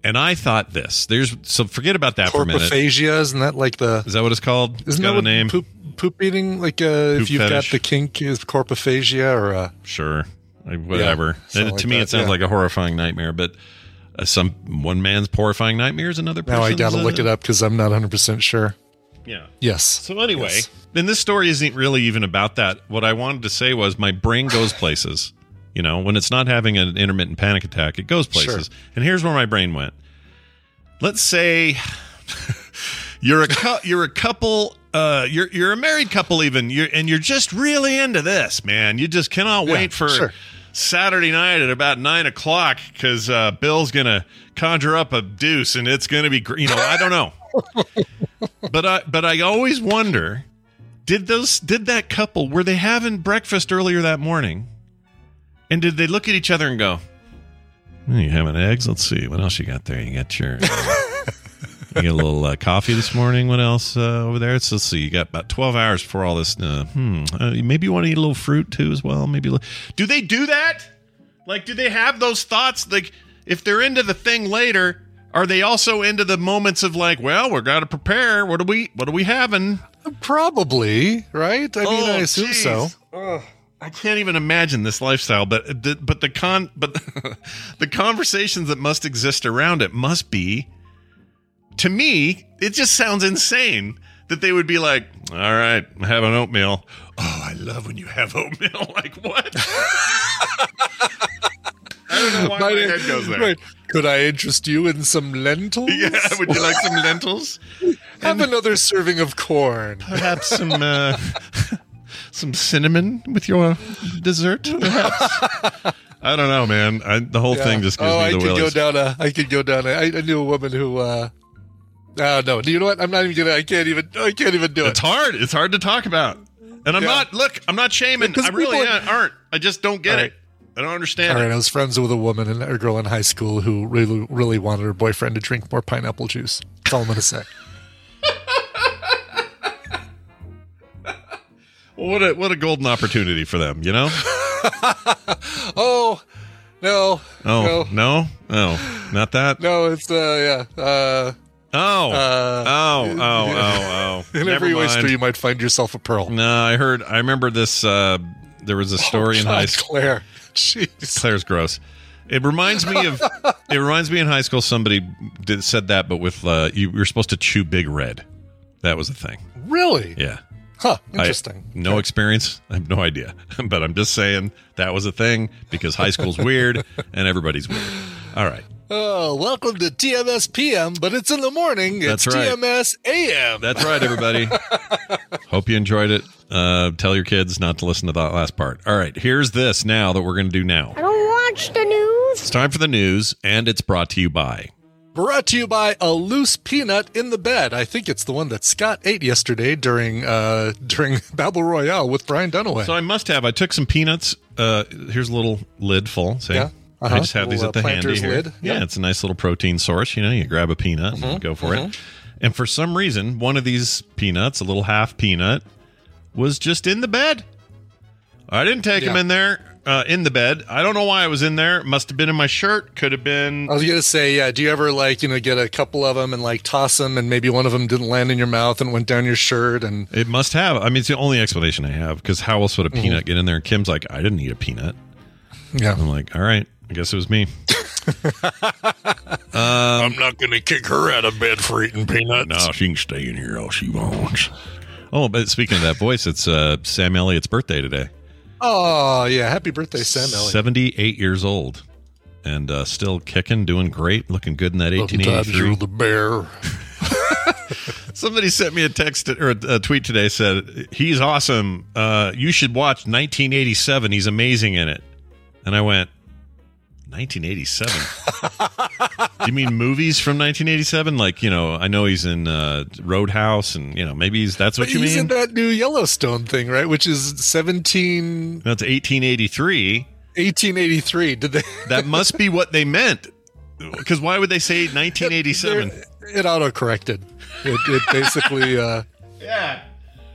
And I thought this. There's so forget about that for a minute. Corpophagia, isn't that like the Is that what it's called? Isn't got that a name. poop poop eating? Like uh, if you've fetish. got the kink is corpophagia or uh, Sure, Like, whatever. something And to like me, that, it sounds yeah. like a horrifying nightmare, but. Uh, some one man's horrifying nightmare is another person's. now I gotta look uh, it up because I'm not 100 percent sure. Yeah. Yes. So anyway, Yes. then this story isn't really even about that. What I wanted to say was my brain goes places. You know, when it's not having an intermittent panic attack, it goes places. And here's where my brain went. Let's say you're a you're a couple uh you're you're a married couple even you're and you're just really into this man you just cannot Yeah, wait for sure. saturday night at about nine o'clock because uh bill's gonna conjure up a deuce and it's gonna be you know i don't know but I but I always wonder did those did that couple were they having breakfast earlier that morning? And did they look at each other and go, "Hmm, "You having eggs? Let's see what else you got there. You got your you got a little uh, coffee this morning. What else uh, over there? So let's see. You got about twelve hours before all this. Uh, hmm. Uh, maybe you want to eat a little fruit too as well. Maybe. Do they do that? Like, do they have those thoughts? Like, if they're into the thing later, are they also into the moments of like, well, we're got to prepare. What are we? What are we having? Probably right. I mean, I Oh, assume geez. so. Ugh. I can't even imagine this lifestyle, but uh, the, but the con but the conversations that must exist around it must be. To me, it just sounds insane that they would be like, "All right, I'm having oatmeal." Oh, I love when you have oatmeal. like what? I don't know why my, My- head goes there. Right. Could I interest you in some lentils? Yeah, would you like some lentils? Have another serving of corn. Perhaps some uh, some cinnamon with your dessert. Perhaps. I don't know, man. I, the whole thing just gives oh, me I the could go down a. I could go down a. I, I knew a woman who. uh Oh no! Do you know what? I'm not even gonna. I can't even. I can't even do it. It's hard. It's hard to talk about. And I'm Yeah. not. Look, I'm not shaming. Because I really people- aren't. I just don't get All it. I don't understand All right. I was friends with a woman and a girl in high school who really, really wanted her boyfriend to drink more pineapple juice. That's all I'm gonna say. Well, what a what a golden opportunity for them. You know? Oh no! Oh no, no, no, not that. no! It's uh, yeah. Uh, Oh, Uh, oh, oh, oh, oh. in Never every mind. oyster, you might find yourself a pearl. No, I heard. I remember this. Uh, there was a story in Oh, God, high school. Claire. Jeez. Claire's gross. It reminds me of. it reminds me in high school somebody did said that, but with uh, you, you're supposed to chew Big Red. That was a thing. Really? Yeah. Huh. I- Interesting. no experience. I have no idea, but I'm just saying that was a thing because high school's weird and everybody's weird. All right. Oh, welcome to TMS PM, but it's in the morning. That's it's right. TMS AM. That's right, everybody. Hope you enjoyed it. Uh, tell your kids not to listen to that last part. All right, here's this now that we're going to do now. I don't watch the news. It's time for the news, and it's brought to you by. Brought to you by a loose peanut in the bed. I think it's the one that Scott ate yesterday during uh during Battle Royale with Brian Dunaway. So I must have. I took some peanuts. Uh, here's a little lid full. See, Yeah. Uh-huh. I just have these at the handy here. lid. Yeah, Yeah. Mm-hmm, it's a nice little protein source. You know, you grab a peanut and go for it. And for some reason, one of these peanuts, a little half peanut, was just in the bed. I didn't take him in there. Uh, in the bed. I don't know why I was in there. Must have been in my shirt. Could have been. I was gonna say, yeah. Do you ever like you know get a couple of them and like toss them, and maybe one of them didn't land in your mouth and went down your shirt, and It must have. I mean, it's the only explanation I have. Because how else would a Mm-hmm. peanut get in there? And Kim's like, I didn't eat a peanut. yeah. I'm like, all right. I guess it was me. I'm not gonna kick her out of bed for eating peanuts. No, she can stay in here all she wants. Oh, but speaking of that voice, it's uh, Sam Elliott's birthday today. Oh yeah, happy birthday, Sam Elliott. 78 years old and uh, still kicking, doing great, looking good in that 1883. the bear. Somebody sent me a text or a, a tweet today said, He's awesome. Uh, you should watch 1987. He's amazing in it. And I went, 1987? Do you mean movies from 1987? Like, you know, I know he's in uh, Roadhouse, and you know, maybe he's that's what But you he's mean. in that new Yellowstone thing, right? Which is 17, That's 1883. 1883. Did they? That must be what they meant. Because why would they say 1987? They're- It auto corrected. It, it basically, uh, Yeah.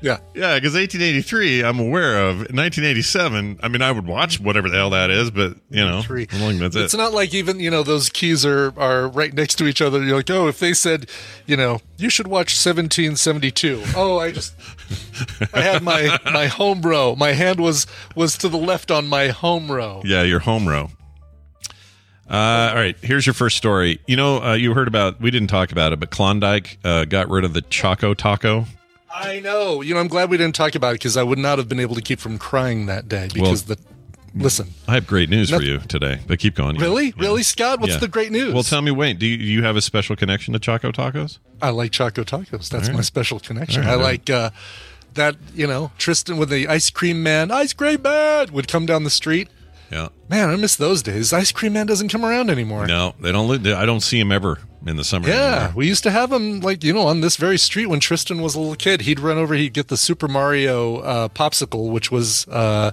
Yeah. Yeah, because 1883, I'm aware of. 1987, I mean, I would watch whatever the hell that is, but you know, Three. I think that's It's it. not like even you know those keys are are right next to each other. You're like, oh, if they said, you know, you should watch 1772. Oh, I just I had my my home row. My hand was was to the left on my home row. Yeah, your home row. Uh, all right, here's your first story. You know, uh, you heard about, we didn't talk about it, but Klondike uh, got rid of the Choco Taco. I know. You know, I'm glad we didn't talk about it because I would not have been able to keep from crying that day because the listen. I have great news for you today, but keep going. Really, Yeah. really, Scott? What's Yeah. the great news? Well, tell me, Wayne, do you, do you have a special connection to Choco Tacos? I like Choco Tacos. That's right. my special connection. Right, I like uh, that. You know, Tristan with the ice cream man, ice cream man would come down the street. Yeah. Man, I miss those days. Ice cream man doesn't come around anymore. No, they don't. I don't see him ever in the summer. Yeah, we used to have him like you know on this very street when Tristan was a little kid. He'd run over, he'd get the Super Mario uh, popsicle, which was uh,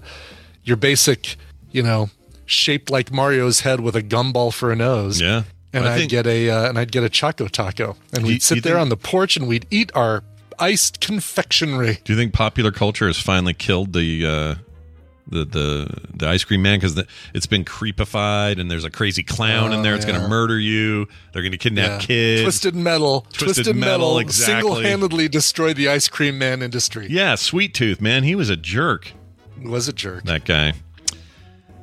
your basic, you know, shaped like Mario's head with a gumball for a nose. Yeah. and I I'd think- get a uh, and I'd get a Choco Taco, and we'd sit you there think- on the porch and we'd eat our iced confectionery. Do you think popular culture has finally killed the uh, the the the ice cream man because it's been creepified and there's a crazy clown in Oh, there? It's going to murder you. They're going to kidnap Yeah. kids. Twisted Metal, Twisted Twisted, Metal, Metal, exactly. single-handedly destroyed the ice cream man industry. Yeah, Sweet Tooth, man, he was a jerk. He was a jerk. That guy. Uh,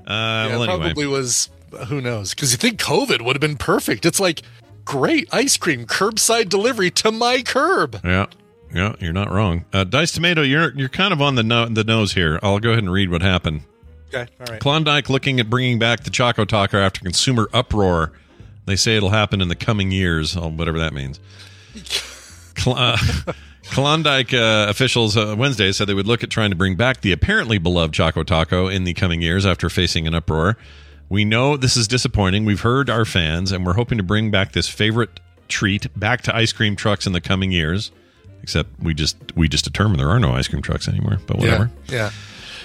yeah, well, anyway, probably was. Who knows? Because you think COVID would have been perfect. It's like great ice cream, curbside delivery to my curb. yeah, yeah, you're not wrong. Uh, Dice Tomato, you're you're kind of on the no- the nose here. I'll go ahead and read what happened. Okay, all right. Klondike looking at bringing back the Choco Taco after consumer uproar. They say it'll happen in the coming years, whatever that means. Cl- uh, Klondike uh, officials uh, Wednesday said they would look at trying to bring back the apparently beloved Choco Taco in the coming years after facing an uproar. We know this is disappointing. We've heard our fans, and we're hoping to bring back this favorite treat back to ice cream trucks in the coming years. Except we just we just determined there are no ice cream trucks anymore. But whatever. Yeah, yeah.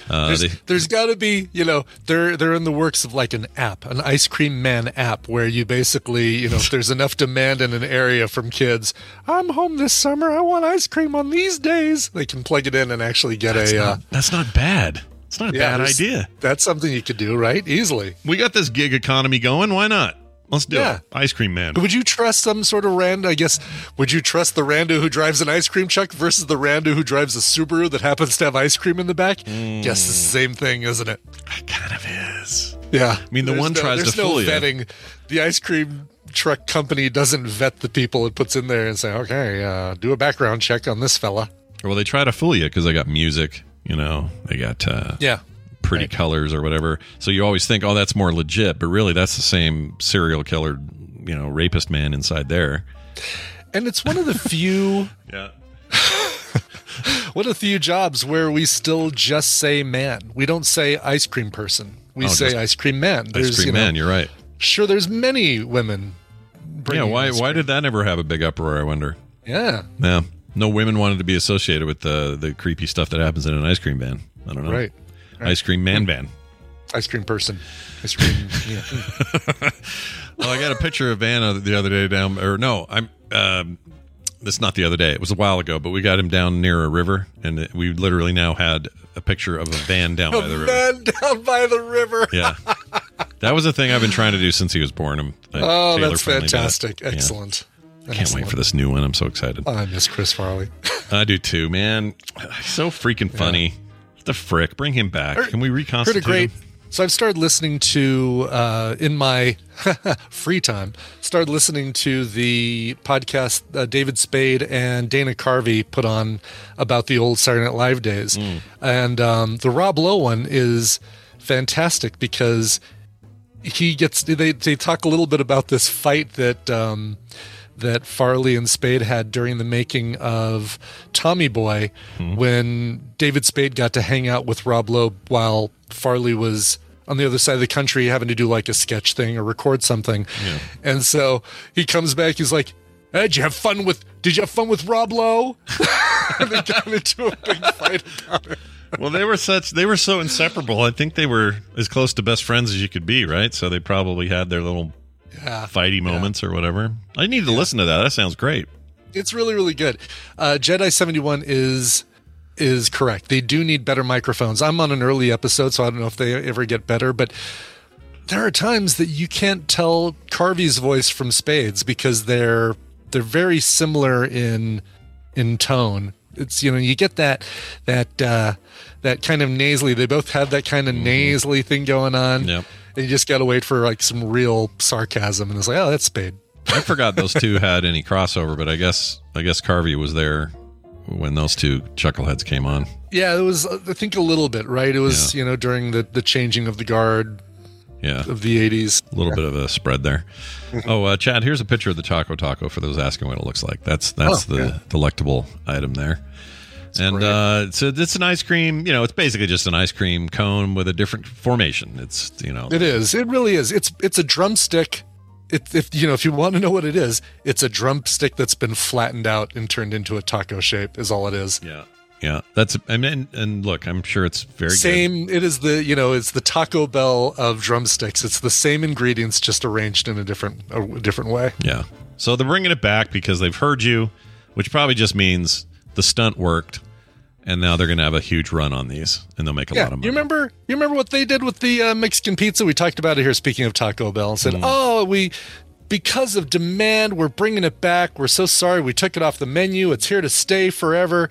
Uh, There's, they- there's got to be, you know, they're they're in the works of like an app, an ice cream man app, where you basically, you know, if there's enough demand in an area from kids, I'm home this summer, I want ice cream on these days. They can plug it in and actually get that's, a. not, uh, that's not bad. It's not a yeah, bad idea. That's something you could do, right? Easily. We got this gig economy going. Why not? Let's do Yeah. it. Ice cream man. Would you trust some sort of rando? I guess. Would you trust the rando who drives an ice cream truck versus the rando who drives a Subaru that happens to have ice cream in the back? Guess it's the same thing, isn't it? It kind of is. Yeah. I mean, the There's one no, tries to no fool you. vetting. The ice cream truck company doesn't vet the people it puts in there and say, okay, uh, do a background check on this fella. Well, they try to fool you because they got music. You know, they got uh, Yeah. Pretty Right. colors or whatever. So you always think, oh, that's more legit, but really, that's the same serial killer, you know, rapist man inside there. And it's one of the few, Yeah. one of the few jobs where we still just say man. We don't say ice cream person. We Oh, say ice cream man. Ice cream you know, man. You're right. Sure, there's many women. Yeah. Why? Why did that never have a big uproar? I wonder. Yeah. Yeah. No women wanted to be associated with the the creepy stuff that happens in an ice cream van. I don't know. Right. Ice cream man van. Ice cream person. Ice cream. yeah. Well, I got a picture of Van the other day down, or no, I'm. Um, that's not the other day. It was a while ago, but we got him down near a river, and we literally now had a picture of a van down by the river. Man down by the river. Yeah, that was a thing I've been trying to do since he was born. I'm, like, Oh, Taylor that's finally did it. fantastic. Yeah. Excellent. Can't Excellent. wait for this new one. I'm so excited. I miss Chris Farley. I do too, man. So freaking funny. What the frick? Bring him back. Can we reconstitute Heard a great. him? So I've started listening to uh, in my free time. Started listening to the podcast uh, David Spade and Dana Carvey put on about the old Saturday Night Live days, Mm. and um, the Rob Lowe one is fantastic because he gets they they talk a little bit about this fight that um, that Farley and Spade had during the making of Tommy Boy hmm. when David Spade got to hang out with Rob Lowe while Farley was on the other side of the country having to do like a sketch thing or record something. And so he comes back, he's like, hey, did you have fun with did you have fun with Rob Lowe? and they got into a big fight about it. well, they were such they were so inseparable. I think they were as close to best friends as you could be, right? So they probably had their little Yeah. fighty moments or whatever. I need to listen to that. That sounds great. It's really, really good. Uh, Jedi 71 is is correct. They do need better microphones. I'm on an early episode, so I don't know if they ever get better, but there are times that you can't tell Carvey's voice from Spades because they're they're very similar in in tone. It's you know you get that that uh, that kind of nasally. They both have that kind of nasally thing going on. Yep. And you just got to wait for like some real sarcasm, and it's like, oh, that's Spade. I forgot those two had any crossover, but I guess I guess Carvey was there when those two chuckleheads came on. Yeah, it was. I think a little bit, right? It was, you know, during the the changing of the guard Yeah, of the '80s. a little bit of a spread there. Oh, uh, Chad, here's a picture of the taco taco for those asking what it looks like. That's that's Oh, the yeah. delectable item there. And great. uh, so it's an ice cream. You know, it's basically just an ice cream cone with a different formation. It's you know, It is. It really is. It's it's a drumstick. It, if you know, if you want to know what it is, it's a drumstick that's been flattened out and turned into a taco shape. Is all it is. yeah, yeah. That's I mean, and look, I'm sure it's very good. Same. It is the you know it's the Taco Bell of drumsticks. It's the same ingredients just arranged in a different a different way. Yeah. So they're bringing it back because they've heard you, which probably just means the stunt worked, and now they're going to have a huge run on these, and they'll make a Yeah, lot of money. you remember? You remember what they did with the uh, Mexican pizza? We talked about it here. Speaking of Taco Bell, and said, Mm. "Oh, we because of demand, we're bringing it back. We're so sorry we took it off the menu. It's here to stay forever."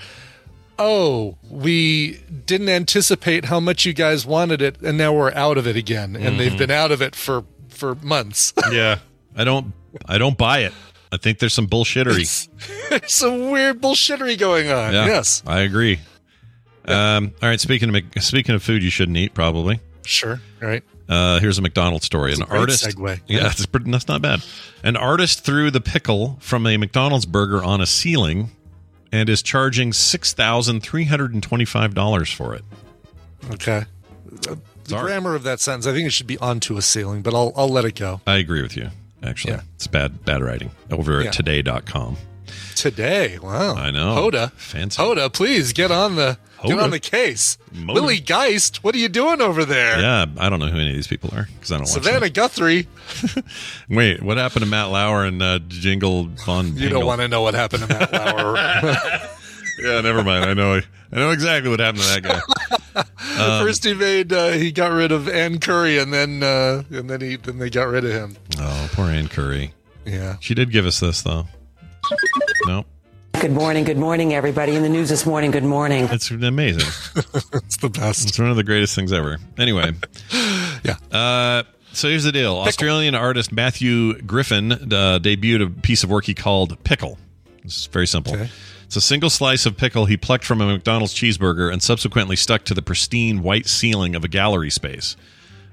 Oh, we didn't anticipate how much you guys wanted it, and now we're out of it again. And Mm-hmm. they've been out of it for for months. yeah, I don't, I don't buy it. I think there's some bullshittery. There's some weird bullshittery going on. Yeah, Yes, I agree. Um, all right. Speaking of speaking of food, you shouldn't eat probably. sure, right. Uh, here's a McDonald's story. An a great artist. segue. Yeah, Yeah. That's, that's not bad. An artist threw the pickle from a McDonald's burger on a ceiling and is charging six thousand three hundred and twenty-five dollars for it. Okay. The Sorry. grammar of that sentence, I think it should be onto a ceiling, but I'll I'll let it go. I agree with you. Actually, Yeah. it's bad bad writing over Yeah. at today.com. Today, wow! I know. Hoda, Fancy. Hoda, please get on the get on the case. Willie Geist, what are you doing over there? Yeah, I don't know who any of these people are because I don't. Savannah. Guthrie, Wait, what happened to Matt Lauer and uh, Jingle Von? you don't want to know what happened to Matt Lauer. Yeah, never mind. I know. I know exactly what happened to that guy. Um, First, he made uh, he got rid of Ann Curry, and then uh, and then he then they got rid of him. Oh, poor Ann Curry. Yeah, She did give us this though. No, Good morning, good morning, everybody. In the news this morning, good morning. it's amazing. it's the best. It's one of the greatest things ever. Anyway, Yeah. Uh, so here's the deal: Australian artist Matthew Griffin uh, debuted a piece of work he called Pickle. It's very simple. Okay. It's a single slice of pickle he plucked from a McDonald's cheeseburger and subsequently stuck to the pristine white ceiling of a gallery space.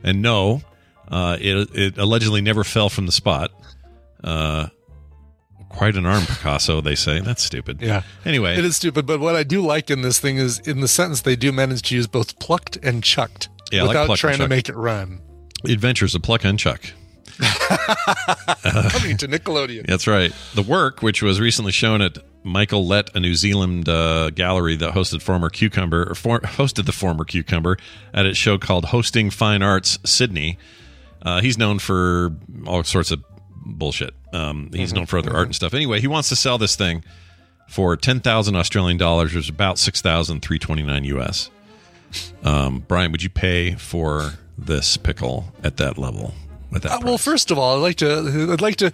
And no, uh, it, it allegedly never fell from the spot. Uh, quite an arm, Picasso. They say that's stupid. Yeah. Anyway, It is stupid, but what I do like in this thing is in the sentence they do manage to use both plucked and chucked Yeah, like without and trying to make it rhyme. Adventures of Pluck and Chuck. Coming to Nickelodeon. That's right. The work, which was recently shown at Michael Lett, a New Zealand uh, gallery that hosted former Cucumber, or for, hosted the former Cucumber at its show called Hosting Fine Arts Sydney. Uh, he's known for all sorts of bullshit. Um, he's known for other art and stuff. Anyway, he wants to sell this thing for ten thousand Australian dollars, which is about six thousand three twenty nine US. Um, Brian, would you pay for this pickle at that level? At that Uh, well, first of all, I'd like to. I'd like to.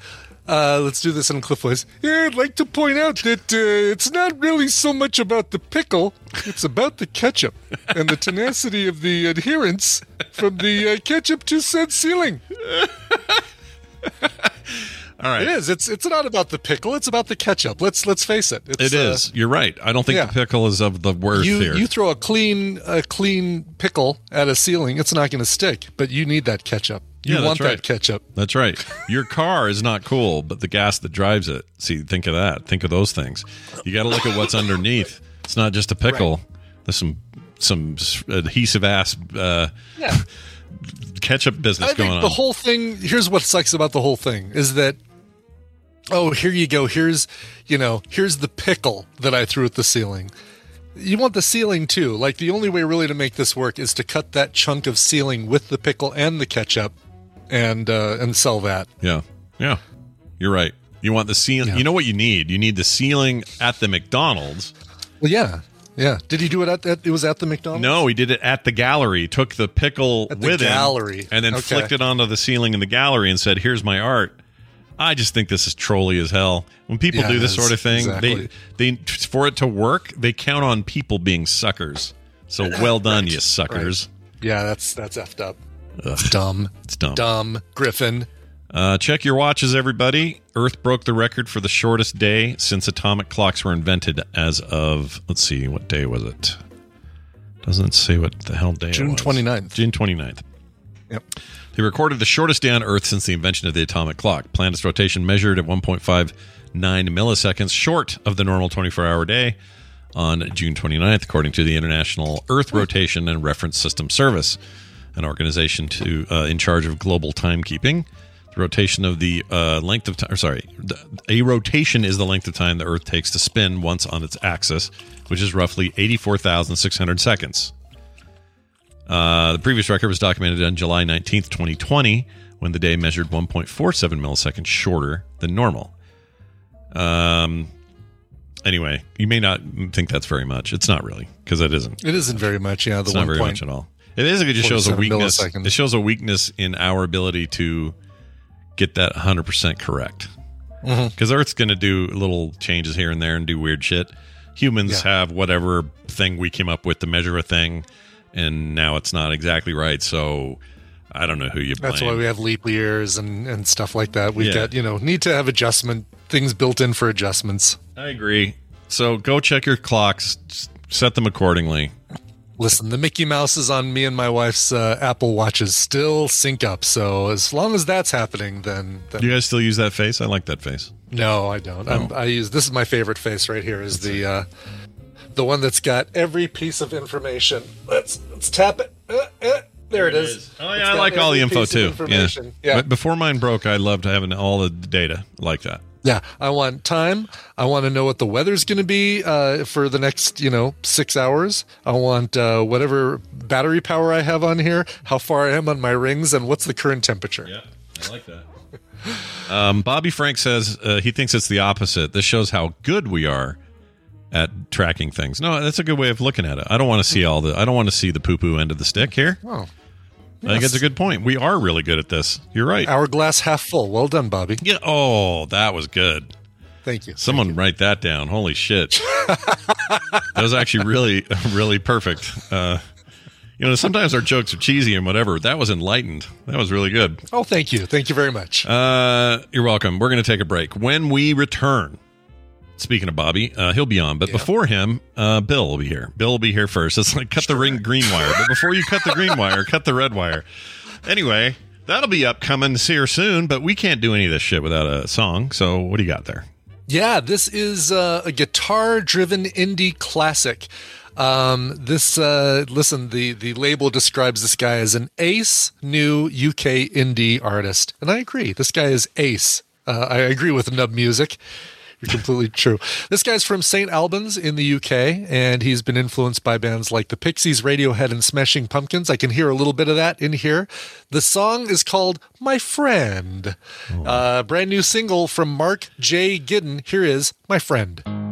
Uh, let's do this in Cliff voice. Yeah, I'd like to point out that uh, it's not really so much about the pickle; it's about the ketchup and the tenacity of the adherence from the uh, ketchup to said ceiling. all right, It is. It's it's not about the pickle. It's about the ketchup. Let's let's face it. It's, It is. You're right. I don't think yeah. the pickle is of the worth you here. you throw a clean a clean pickle at a ceiling, it's not going to stick. But you need that ketchup. You Yeah, that's want right. that ketchup. That's right. Your car is not cool, but the gas that drives it. See, think of that. Think of those things. You got to look at what's underneath. It's not just a pickle. There's some some adhesive ass uh, ketchup business I going think on. the whole thing. Here's what sucks about the whole thing is that. Oh, here you go. Here's, you know, here's the pickle that I threw at the ceiling. You want the ceiling too. Like the only way really to make this work is to cut that chunk of ceiling with the pickle and the ketchup, and uh, and sell that. yeah, yeah, you're right. You want the ceiling. Yeah. You know what you need? You need the ceiling at the McDonald's. Well, yeah, yeah. Did he do it at? at it was at the McDonald's. No, he did it at the gallery. Took the pickle At the with gallery. him, and then Okay. flicked it onto the ceiling in the gallery and said, "Here's my art." I just think this is trolly as hell. When people Yeah, do this sort of thing, Exactly. they they for it to work, they count on people being suckers. So well done, you suckers. Yeah, that's that's effed up. Ugh, Dumb, it's dumb. dumb. Griffin. Uh, check your watches, everybody. Earth broke the record for the shortest day since atomic clocks were invented. As of let's see, what day was it? Doesn't say what the hell day. it June was. 29th. June 29th. Yep. They recorded the shortest day on Earth since the invention of the atomic clock. Planet's rotation measured at 1.59 milliseconds short of the normal 24 hour day on June 29th, according to the International Earth Rotation and Reference System Service, an organization to uh, in charge of global timekeeping. The rotation of the uh, length of time, sorry, a rotation is the length of time the Earth takes to spin once on its axis, which is roughly 84,600 seconds. Uh, the previous record was documented on July 19th, 2020, when the day measured 1.47 milliseconds shorter than normal. Um, anyway, you may not think that's very much. It's not really, because it isn't. It isn't very much. Yeah, the It's not very point. much at all. It is. It just shows a weakness. It shows a weakness in our ability to get that 100% correct. Mhm. Because Earth's going to do little changes here and there and do weird shit. Humans Yeah. have whatever thing we came up with to measure a thing, and now it's not exactly right. So I don't know who you blame. That's why we have leap years and, and stuff like that. We've Yeah. got, you know, need to have adjustment things built in for adjustments. I agree. So go check your clocks, set them accordingly. Listen, the Mickey Mouses on me and my wife's uh, Apple Watches still sync up. So as long as that's happening, then, then you guys still use that face? I like that face. no, I don't. I'm, Oh. I use this is my favorite face right here. Is the uh, the one that's got every piece of information. Let's let's tap it. Uh, uh, there it is. Oh yeah, I like all the info too. Yeah. yeah. But before mine broke, I loved having all the data like that. Yeah, I want time. I want to know what the weather's going to be uh, for the next, you know, six hours. I want uh, whatever battery power I have on here, how far I am on my rings, and what's the current temperature. Yeah, I like that. Um, Bobby Frank says uh, he thinks it's the opposite. This shows how good we are at tracking things. No, that's a good way of looking at it. I don't want to see all the. I don't want to see the poo poo end of the stick here. Oh, I think it's a good point. We are really good at this. You're right. hourglass half full. Well done, Bobby. Yeah. Oh, that was good. Thank you. Someone write that down. Holy shit. that was actually really, really perfect. Uh, you know, sometimes our jokes are cheesy and whatever. That was enlightened. That was really good. Oh, thank you. Thank you very much. Uh, you're welcome. We're going to take a break. When we return, speaking of Bobby, uh, he'll be on. But before him, uh, Bill will be here. Bill will be here first. It's like cut the ring green wire. But before you cut the green wire, cut the red wire. Anyway, that'll be upcoming here soon. But we can't do any of this shit without a song. So what do you got there? Yeah, this is uh, a guitar-driven indie classic. Um, this uh, listen, the the label describes this guy as an ace new UK indie artist, and I agree. This guy is ace. Uh, I agree with Nub Music. You're completely true. This guy's from St. Albans in the UK, and he's been influenced by bands like the Pixies, Radiohead, and Smashing Pumpkins. I can hear a little bit of that in here. The song is called My Friend. Uh, brand new single from Mark J. Gidden. Here is My Friend.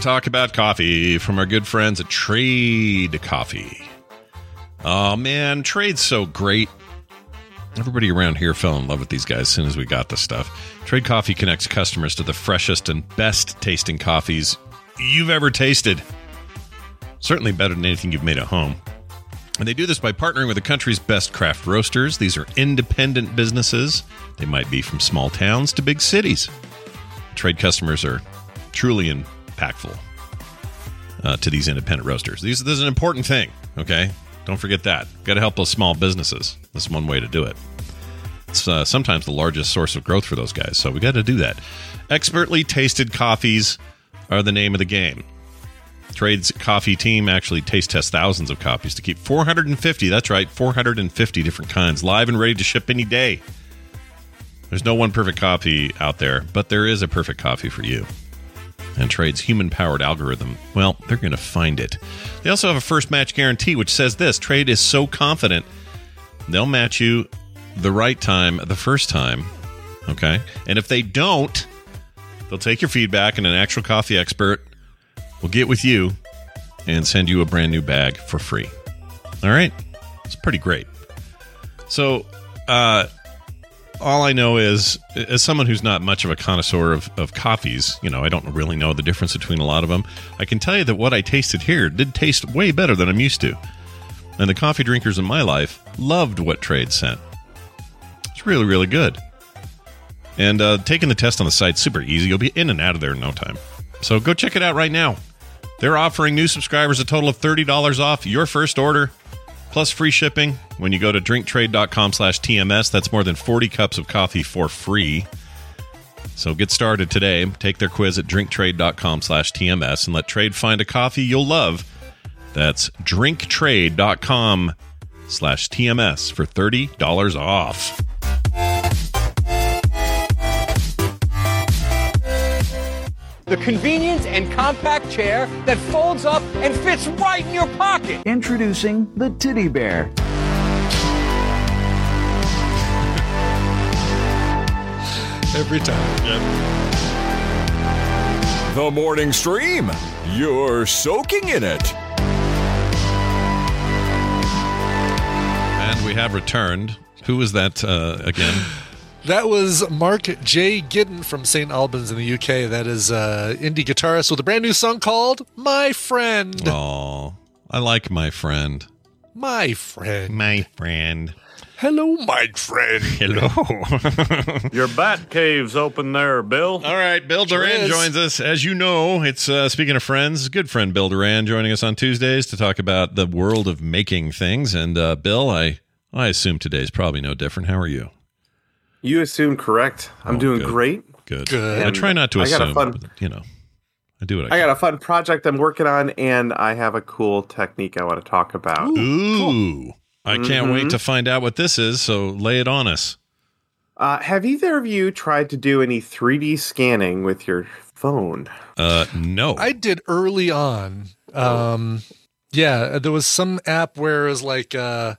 Talk about coffee from our good friends at Trade Coffee. Oh man, Trade's so great. Everybody around here fell in love with these guys as soon as we got the stuff. Trade Coffee connects customers to the freshest and best tasting coffees you've ever tasted. Certainly better than anything you've made at home. And they do this by partnering with the country's best craft roasters. These are independent businesses. They might be from small towns to big cities. Trade customers are truly impactful uh, to these independent roasters. These, this is an important thing, okay? Don't forget that. Got to help those small businesses. That's one way to do it. It's uh, sometimes the largest source of growth for those guys, so we got to do that. Expertly tasted coffees are the name of the game. Trade's coffee team actually taste tests thousands of coffees to keep 450, that's right, 450 different kinds live and ready to ship any day. There's no one perfect coffee out there, but there is a perfect coffee for you. And Trade's human powered algorithm, well, they're going to find it. They also have a first match guarantee, which says this Trade is so confident they'll match you the right time the first time. Okay. And if they don't, they'll take your feedback, and an actual coffee expert will get with you and send you a brand new bag for free. All right. It's pretty great. So, uh, all I know is, as someone who's not much of a connoisseur of, of coffees, you know, I don't really know the difference between a lot of them. I can tell you that what I tasted here did taste way better than I'm used to. And the coffee drinkers in my life loved what Trade sent. It's really, really good. And uh, taking the test on the site super easy. You'll be in and out of there in no time. So go check it out right now. They're offering new subscribers a total of $30 off your first order plus free shipping when you go to drinktrade.com slash tms that's more than 40 cups of coffee for free. So get started today. Take their quiz at drinktrade.com slash tms and let trade find a coffee you'll love. That's drinktrade.com slash tms for $30 off The convenient and compact chair that folds up and fits right in your pocket. Introducing the Titty Bear. Every time. The morning stream. You're soaking in it. and we have returned who was that uh, again That was Mark J. Gidden from St. Albans in the UK. That is uh, indie guitarist with a brand new song called My Friend. Oh, I like my friend. My friend. My friend. Hello, my friend. Hello. Your bat cave's open there, Bill. All right, Bill Sure Doran joins us. As you know, it's uh, speaking of friends, good friend Bill Doran joining us on Tuesdays to talk about the world of making things. And uh, Bill, I I assume today's probably no different. How are you? You assume correct. I'm doing good. great. Good. Good. I try not to I got a assume, fun- but, you know, I do what I, I got a fun project I'm working on, and I have a cool technique I want to talk about. Ooh, I can't wait Mhm. to find out what this is. So lay it on us. Uh, have either of you tried to do any 3D scanning with your phone? Uh, no. I did early on. Um, yeah, there was some app where it was like, uh,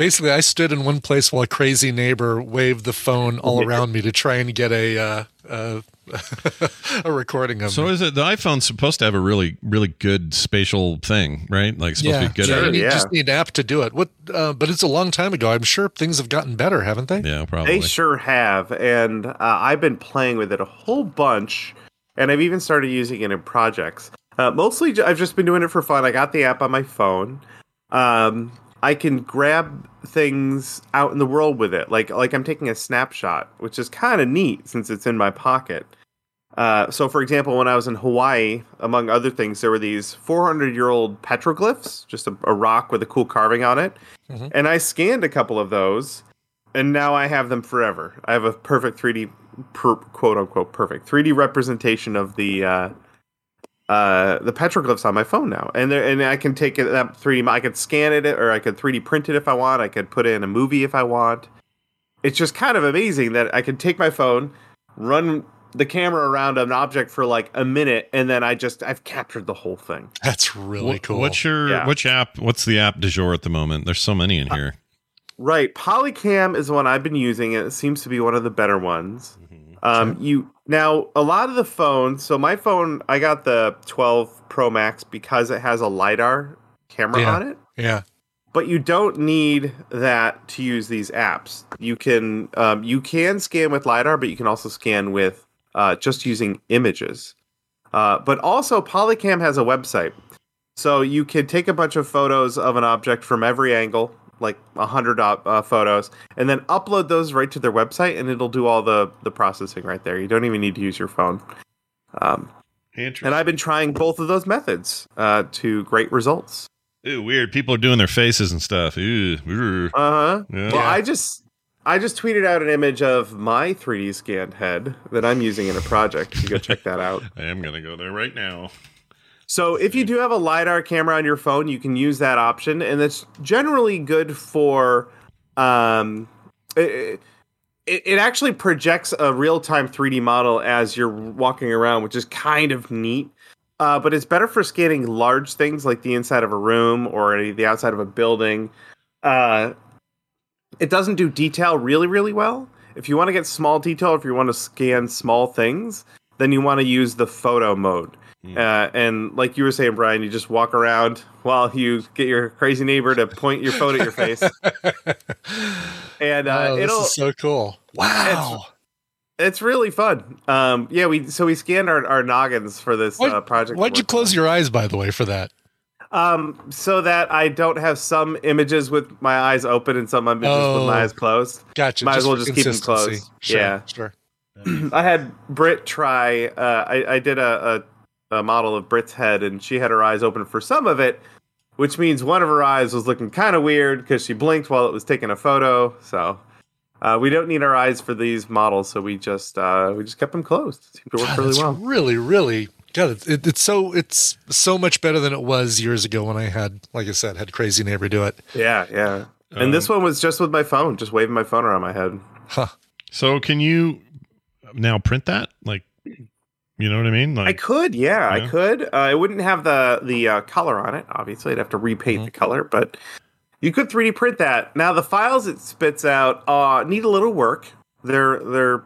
basically, I stood in one place while a crazy neighbor waved the phone all around me to try and get a uh, uh, a recording of it. So me. is it the iPhone's supposed to have a really really good spatial thing, right? Like supposed yeah, to be good yeah, at you it. need- yeah. just need an app to do it. What? Uh, but it's a long time ago. I'm sure things have gotten better, haven't they? Yeah, probably. They sure have, and uh, I've been playing with it a whole bunch, and I've even started using it in projects. Uh, mostly, I've just been doing it for fun. I got the app on my phone. Um, I can grab things out in the world with it, like like I'm taking a snapshot, which is kind of neat since it's in my pocket. Uh, so, for example, when I was in Hawaii, among other things, there were these 400 year old petroglyphs, just a, a rock with a cool carving on it. Mhm. And I scanned a couple of those, and now I have them forever. I have a perfect 3D, per, quote unquote, perfect 3D representation of the uh, uh, the petroglyphs on my phone now, and there, and I can take it that 3D. I could scan it, or I could 3D print it if I want. I could put it in a movie if I want. It's just kind of amazing that I can take my phone, run the camera around an object for like a minute, and then I just I've captured the whole thing. That's really What- cool. What's your Yeah. which app? What's the app du jour at the moment? There's so many in here. Right, Polycam is the one I've been using. It seems to be one of the better ones. Um, you now a lot of the phones. So my phone, I got the 12 Pro Max because it has a lidar camera Yeah. on it. yeah. But you don't need that to use these apps. You can um, you can scan with lidar, but you can also scan with uh, just using images. Uh, but also, Polycam has a website, so you can take a bunch of photos of an object from every angle, like a hundred uh, photos, and then upload those right to their website, and it'll do all the the processing right there. You don't even need to use your phone. Um, and I've been trying both of those methods uh, to great results. Ooh, weird. People are doing their faces and stuff. Ooh, ooh. Uh huh. Yeah. Well, I just I just tweeted out an image of my 3D scanned head that I'm using in a project. You go check that out. I am gonna go there right now. So if you do have a lidar camera on your phone, you can use that option, and it's generally good for. Um, it, it, it actually projects a real time 3D model as you're walking around, which is kind of neat. Uh, but it's better for scanning large things like the inside of a room or the outside of a building. Uh, it doesn't do detail really, really well. If you want to get small detail, if you want to scan small things, then you want to use the photo mode. Uh, and like you were saying, Brian, you just walk around while you get your crazy neighbor to point your phone at your face. and uh, oh, this it'll is so cool. Wow. it's really fun. Um, yeah, we so we scanned our, our noggins for this Why- uh, project. Why'd you close your eyes, by the way, for that? Um, so that I don't have some images with my eyes open and some images with Oh. my eyes closed. Gotcha. Might as well just keep them closed. Sure, yeah. Sure. I had Brit try. Uh, I, I did a, a, a model of Brit's head, and she had her eyes open for some of it, which means one of her eyes was looking kind of weird because she blinked while it was taking a photo. So uh, we don't need our eyes for these models, so we just uh, we just kept them closed. It seemed to work God, really well. Really, really. God, it, it, it's so it's so much better than it was years ago when I had, like I said, had crazy neighbor do it. Yeah, yeah. And this one was just with my phone, just waving my phone around my head. Huh. So can you now print that? Like, you know what I mean? Like, I could, yeah, I could. Uh, it wouldn't have the the uh, color on it. Obviously, I'd have to repaint the color, but you could 3D print that. Now, the files it spits out uh, need a little work. They're they're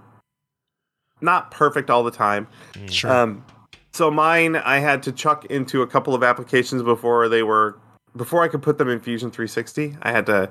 not perfect all the time. Sure. Um, so mine, I had to chuck into a couple of applications before they were before I could put them in Fusion 360. I had to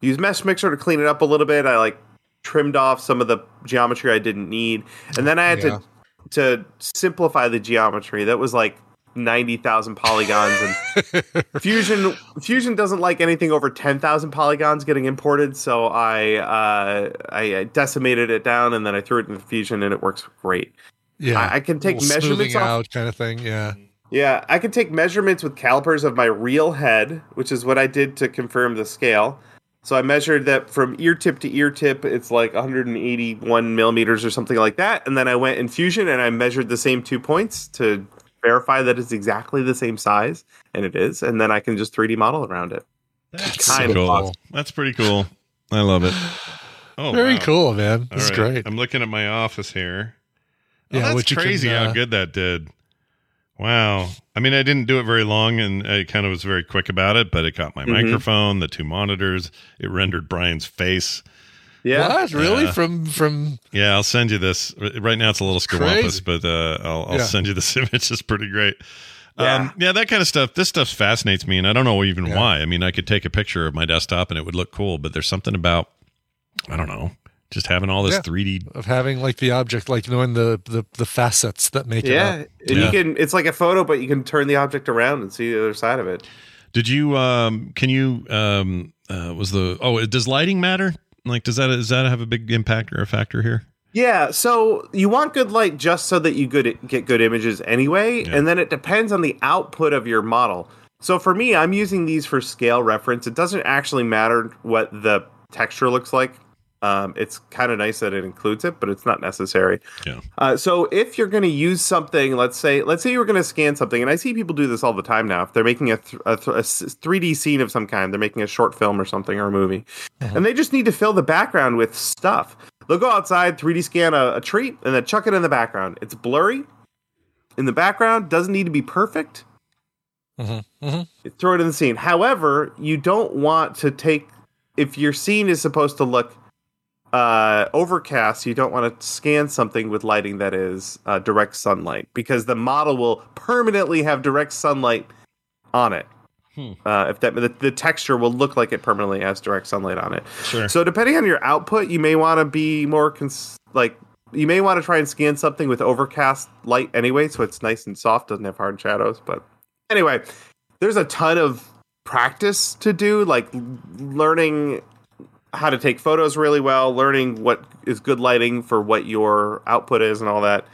use Meshmixer to clean it up a little bit. I like trimmed off some of the geometry I didn't need, and then I had Yeah. to to simplify the geometry. That was like ninety thousand polygons, and Fusion Fusion doesn't like anything over ten thousand polygons getting imported. So I uh, I decimated it down, and then I threw it into Fusion, and it works great. Yeah, I, I can take measurements off out kind of thing. Yeah, yeah, I can take measurements with calipers of my real head, which is what I did to confirm the scale. So I measured that from ear tip to ear tip, it's like 181 millimeters or something like that. And then I went in Fusion and I measured the same two points to verify that it's exactly the same size, and it is. And then I can just 3D model around it. That's kind of cool. awesome. That's pretty cool. I love it. Oh, very wow. cool, man. That's right. great. I'm looking at my office here. Oh, Yeah, that's what you can, crazy how uh, good that did. Wow. I mean, I didn't do it very long, and I kind of was very quick about it. But it got my Mhm. microphone, the two monitors. It rendered Brian's face. Yeah. What really Yeah. from from Yeah, I'll send you this. Right now, it's a little Crazy. but uh, I'll, I'll Yeah. send you this image. It's pretty great. Yeah. Um, yeah, that kind of stuff. This stuff fascinates me, and I don't know even Yeah. why. I mean, I could take a picture of my desktop and it would look cool, but there's something about I don't know, just having all this Yeah. 3D. of having like the object, like knowing the the, the facets that make it Yeah. up. And Yeah. you can, it's like a photo, but you can turn the object around and see the other side of it. Did you? Um, can you? Um, uh, was the? Oh, does lighting matter? Like, does that does that have a big impact or a factor here? Yeah, so you want good light just so that you good get good images anyway, Yeah. and then it depends on the output of your model. So for me, I'm using these for scale reference. It doesn't actually matter what the texture looks like. Um, it's kind of nice that it includes it, but it's not necessary. Yeah. Uh, so if you're going to use something, let's say, let's say you were going to scan something, and I see people do this all the time now. If they're making a, th- a, th- a s- 3D scene of some kind, they're making a short film or something or a movie, and they just need to fill the background with stuff. They'll go outside, 3D scan a, a tree, and then chuck it in the background. It's blurry in the background, doesn't need to be perfect. Mm-hmm. Mm-hmm. Throw it in the scene. However, you don't want to take if your scene is supposed to look uh, overcast, you don't want to scan something with lighting that is uh, direct sunlight because the model will permanently have direct sunlight on it. Hmm. Uh, if that the, the texture will look like it permanently has direct sunlight on it. Sure. So depending on your output, you may want to be more cons- like you may want to try and scan something with overcast light anyway, so it's nice and soft, doesn't have hard shadows. But anyway, there's a ton of practice to do, like learning how to take photos really well, learning what is good lighting for what your output is, and all that.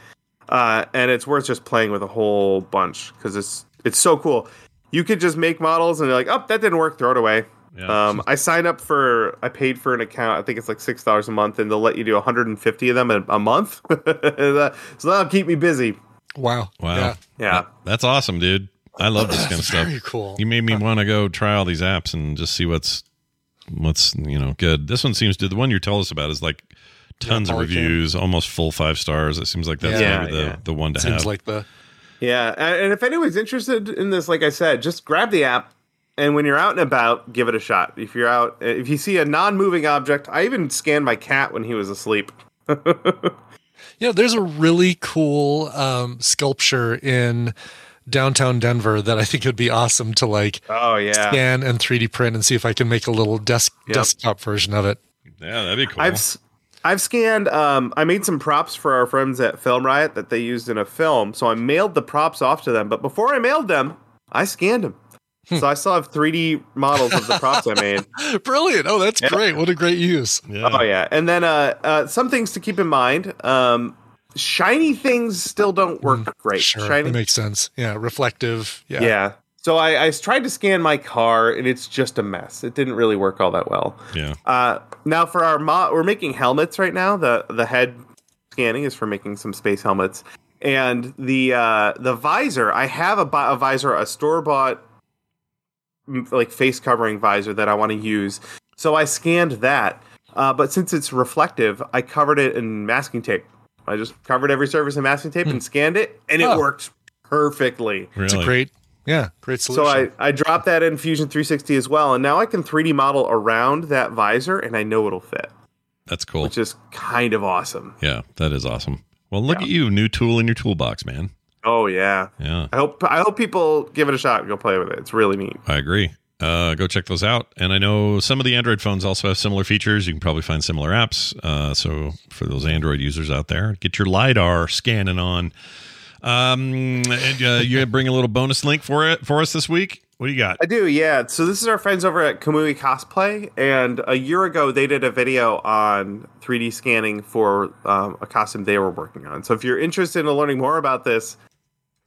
Uh, and it's worth just playing with a whole bunch because it's it's so cool. You could just make models and you're like, oh, that didn't work, throw it away. Yeah. Um, I signed up for, I paid for an account. I think it's like six dollars a month, and they'll let you do 150 of them a, a month. so that'll keep me busy. Wow. Wow. Yeah. Yeah. That's awesome, dude. I love this kind of stuff. Very cool. You made me want to go try all these apps and just see what's what's you know good. This one seems to the one you told us about is like tons of Polycam. reviews, almost full five stars. It seems like that's Yeah. maybe the, Yeah. the one to Seems have. like the Yeah, and and if anyone's interested in this, like I said, just grab the app, and when you're out and about, give it a shot. If you're out, if you see a non-moving object, I even scanned my cat when he was asleep. Yeah, there's a really cool um, sculpture in downtown Denver that I think would be awesome to like Oh yeah, scan and 3D print and see if I can make a little desk Yep. desktop version of it. yeah, that'd be cool. I've s- I've scanned. Um, I made some props for our friends at Film Riot that they used in a film, so I mailed the props off to them. But before I mailed them, I scanned them. So I still have 3D models of the props I made. Brilliant. Oh, that's Yeah. great. What a great use. yeah. Oh yeah, and then uh, uh, some things to keep in mind. Um, shiny things still don't work great. Sure. Shiny, That makes sense. Yeah. Reflective. Yeah. yeah. So I, I tried to scan my car, and it's just a mess. It didn't really work all that well. yeah. Uh, now for our mo- we're making helmets right now. The the head scanning is for making some space helmets, and the uh, the visor. I have a, a visor, a store bought like face covering visor that I want to use. So I scanned that, uh, but since it's reflective, I covered it in masking tape. I just covered every surface in masking tape and hmm. scanned it, and it worked perfectly. Really? It's a great, yeah, great So. I, I dropped that in Fusion 360 as well, and now I can 3D model around that visor, and I know it'll fit, That's cool. which is kind of awesome. yeah, that is awesome. Well, look at you, new tool in your toolbox, man. Oh yeah, Yeah, I hope I hope people give it a shot and go play with it. It's really neat. I agree. Uh, go check those out. And I know some of the Android phones also have similar features. You can probably find similar apps. Uh, so for those Android users out there, get your lidar scanning on. Um, and, uh, you bring a little bonus link for it for us this week. What do you got? I do, yeah. So this is our friends over at Kamui Cosplay, and a year ago they did a video on 3D scanning for um, a costume they were working on. So if you're interested in learning more about this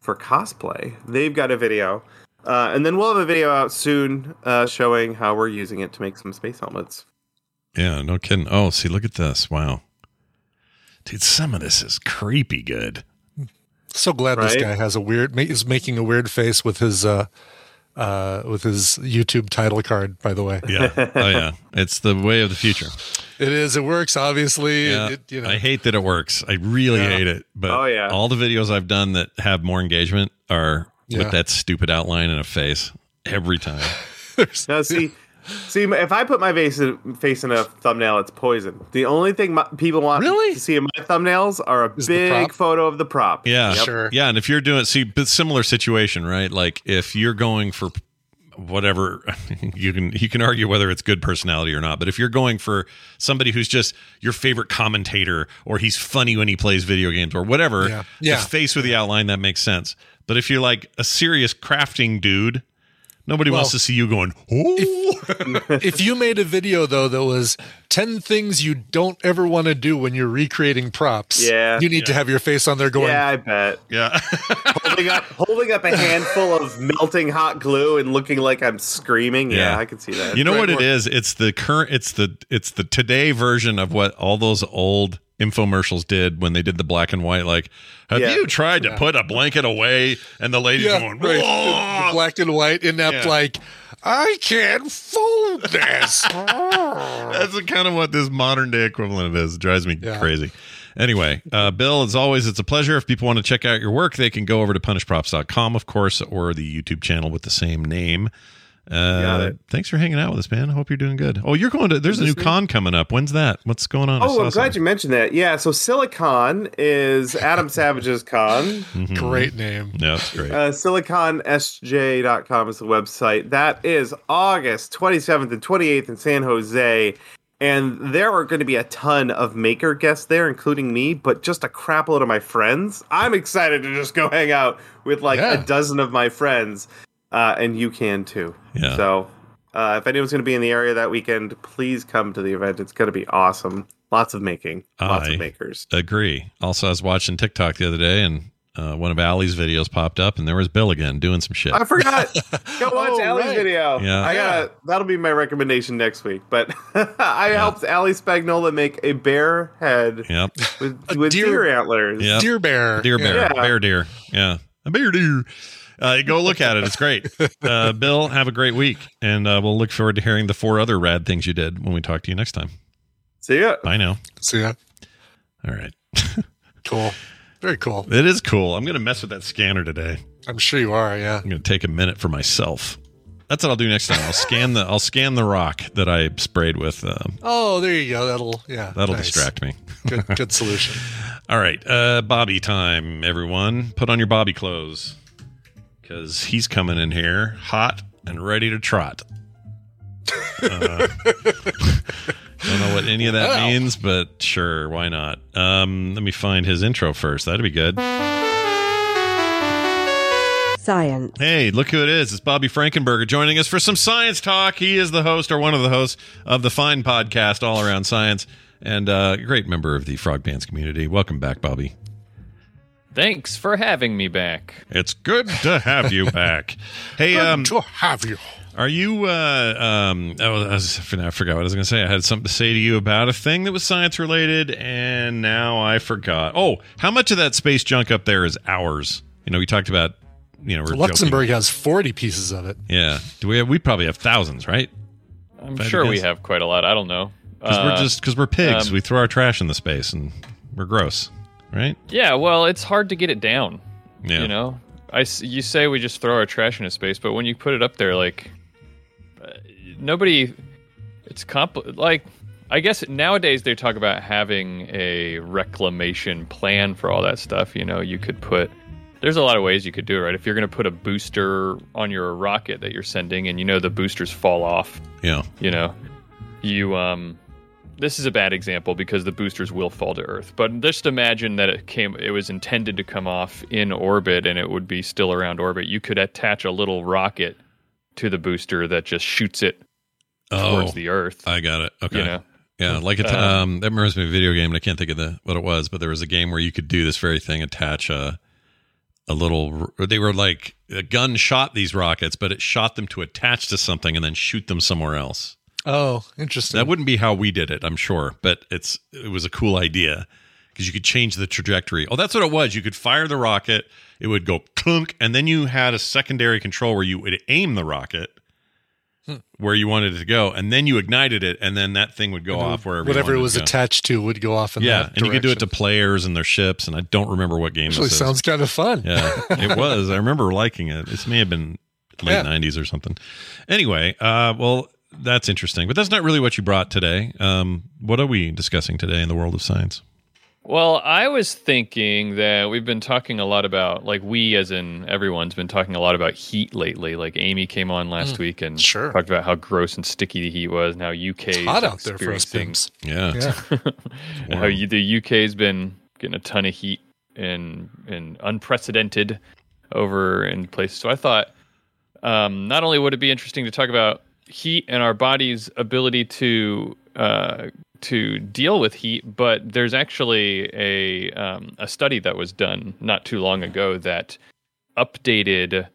for cosplay, they've got a video, uh, and then we'll have a video out soon uh, showing how we're using it to make some space helmets. Yeah, no kidding. Oh, see, look at this. Wow. Dude, some of this is creepy good. So glad this guy has a weird ma- is making a weird face with his uh uh with his YouTube title card. By the way, Yeah. Oh, yeah. It's the way of the future. it is. It works obviously. Yeah. It, it- you know, I hate that it works. I really Yeah. hate it. But Oh, yeah. all the videos I've done that have more engagement are Yeah. with that stupid outline and a face every time. Now, see, see, if I put my face in, face in a thumbnail, it's poison. The only thing my, people want Really? to see in my thumbnails are a the big photo of the prop. Yeah, Yep. Sure. Yeah, and if you're doing see, but similar situation, right? Like if you're going for whatever, you can you can argue whether it's good personality or not. But if you're going for somebody who's just your favorite commentator, or he's funny when he plays video games, or whatever, Yeah. Yeah. the face with the outline that makes sense. But if you're like a serious crafting dude, nobody wants to see you going. Oh, if you made a video though that was 10 things you don't ever want to do when you're recreating props Yeah. you need to have your face on there going Yeah, I bet. yeah, holding up holding up a handful of melting hot glue and looking like I'm screaming. Yeah, Yeah. I can see that. You know what it Right. is? It's the current. It's the it's the today version of what all those old infomercials did when they did the black and white. Like, have Yeah. you tried to put a blanket away? And the lady's yeah, going, right. "Whoa!" The black and white inept Yeah. like i can't fold this That's kind of what this modern day equivalent of is. It drives me Yeah. crazy. Anyway, uh, Bill, as always, it's a pleasure. If people want to check out your work, they can go over to punishedprops.com, of course, or the YouTube channel with the same name. Uh, Thanks for hanging out with us, man. I hope you're doing good. Oh, you're going to, there's a new con coming up. When's that? What's going on? Oh, I'm glad something. you mentioned that. Yeah, so Silicon is Adam Savage's con. Mhm. great name Yeah, that's great. Uh, SiliconSJ.com is the website. That is August 27th and 28th in San Jose. And there are going to be a ton of maker guests there, including me, but just a crap load of my friends. I'm excited to just go hang out with like Yeah. a dozen of my friends, uh, and you can too. Yeah. So uh, if anyone's going to be in the area that weekend, please come to the event. It's going to be awesome. Lots of making, lots I of makers. Agree. Also, I was watching TikTok the other day, and uh, one of Allie's videos popped up, and there was Bill again doing some shit. I forgot. Go watch Oh, Allie's right. video. Yeah. I got that'll be my recommendation next week. But I helped Allie Spagnola make a bear head Yep. with, with deer- deer, antlers. Yep. deer bear Deer bear. Yeah. Bear deer. Yeah. A bear deer. Uh, go look at it. It's great. Uh, Bill, have a great week. And uh, we'll look forward to hearing the four other rad things you did when we talk to you next time. See ya. Bye now. See yeah All right. cool very cool It is cool. I'm going to mess with that scanner today. i'm sure you are yeah I'm going to take a minute for myself. That's what I'll do next time. I'll scan the I'll scan the rock that I sprayed with. Um, oh there you go that'll yeah that'll nice. distract me. good good solution All right, uh, Bobby time, everyone. Put on your Bobby clothes because he's coming in here hot and ready to trot. Uh, don't know what any of that Wow. means, but sure, why not? Um, let me find his intro first. That'd be good. Science. Hey, look who it is. It's Bobby Frankenberger joining us for some science talk. He is the host or one of the hosts of the fine podcast All Around Science and uh, a great member of the Frog Pants community. Welcome back, Bobby. Thanks for having me back. It's good to have you back. Hey, Good um, to have you are you? Uh, um, oh, I, was, I forgot what I was going to say. I had something to say to you about a thing that was science related, and now I forgot. Oh, how much of that space junk up there is ours? You know, we talked about. You know, we're luxembourg joking. has 40 pieces of it Yeah, do we? Have, we probably have thousands, right? I'm If I had to sure we have quite a lot. I don't know. Because Uh, we're just because we're pigs. um, we throw our trash in the space, and we're gross, right? Yeah, well, it's hard to get it down. Yeah. You know, I you say we just throw our trash into space, but when you put it up there, like uh, nobody, it's compl- like I guess nowadays they talk about having a reclamation plan for all that stuff. You know, you could put there's a lot of ways you could do it, right? If you're going to put a booster on your rocket that you're sending, and you know the boosters fall off, Yeah. you know, you um, this is a bad example because the boosters will fall to Earth. But just imagine that it came, it was intended to come off in orbit, and it would be still around orbit. You could attach a little rocket to the booster that just shoots it towards Oh, the Earth. I got it. Okay. You know? Yeah, like it. Uh, Um, that reminds me of a video game, and I can't think of the what it was, but there was a game where you could do this very thing: attach a a little. They were like a gun shot these rockets, but it shot them to attach to something and then shoot them somewhere else. Oh, interesting. That wouldn't be how we did it, I'm sure, but it's it was a cool idea because you could change the trajectory. Oh, that's what it was. You could fire the rocket, it would go clunk, and then you had a secondary control where you would aim the rocket Hmm. where you wanted it to go, and then you ignited it, and then that thing would go off wherever whatever it was to attached to would go off in yeah, and you could do it to players and their ships, and I don't remember what game Actually, this is. sounds kind of fun. Yeah, it was. I remember liking it. This may have been late Yeah. '90s or something. Anyway, uh, well, that's interesting, but that's not really what you brought today. Um, what are we discussing today in the world of science? Well, I was thinking that we've been talking a lot about, like we, as in everyone's been talking a lot about heat lately. Like Amy came on last Mm, week and sure. talked about how gross and sticky the heat was, and how UK is hot out there for us experiencing- pimps. Yeah, and how you, the UK's been getting a ton of heat and and unprecedented over in places. So I thought um, not only would it be interesting to talk about heat and our body's ability to uh, to deal with heat, but there's actually a um, a study that was done not too long ago that updated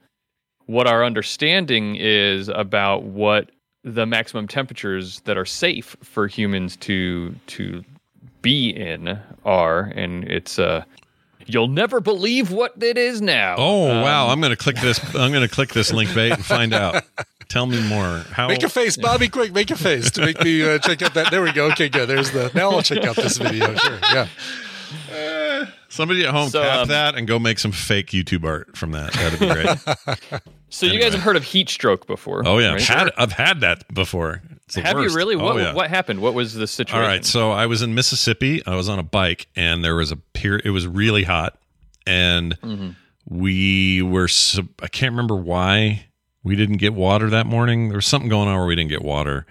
what our understanding is about what the maximum temperatures that are safe for humans to to be in are, and it's uh you'll never believe what it is now. Oh Um, wow! I'm going to click this. I'm going to click this link bait and find out. Tell me more. How? Make a face, Bobby. Quick, make a face to make me uh, check out that. There we go. Okay, good. There's the. Now I'll check out this video. Sure. Yeah. Somebody at home So, tap um, that and go make some fake YouTube art from that. That'd be great. So you guys have heard of heat stroke before? oh yeah, right? I've had I've had that before. It's the Have you worst. really? Oh, What yeah. what happened? What was the situation? All right, so I was in Mississippi. I was on a bike, and there was a pier. It was really hot, and Mhm. we were. I can't remember why we didn't get water that morning. There was something going on where we didn't get water,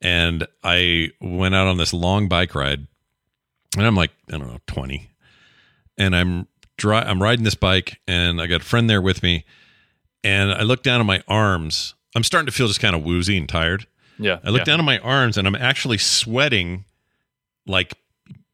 and I went out on this long bike ride, and I'm like, I don't know, twenty, and I'm dry. I'm riding this bike, and I got a friend there with me, and I look down at my arms. I'm starting to feel just kind of woozy and tired. Yeah. I look yeah. down at my arms and I'm actually sweating like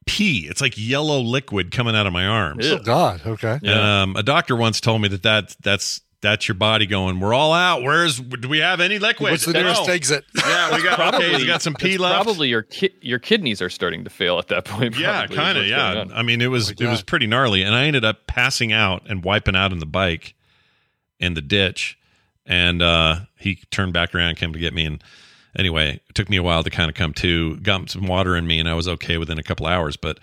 pee. It's like yellow liquid coming out of my arms. Oh God. Okay. Um, a doctor once told me that, that that's that's your body going. We're all out. Where's do we have any liquid? What's the nearest No. exit? Yeah, we got Probably okay. We got some pee left. Probably your ki- your kidneys are starting to fail at that point. yeah, probably, is kind of. Yeah. I mean, it was my it was pretty gnarly, and I ended up passing out and wiping out in the bike in the ditch, and uh, he turned back around, came to get me, and anyway, it took me a while to kind of come to. Got some water in me, and I was okay within a couple hours, but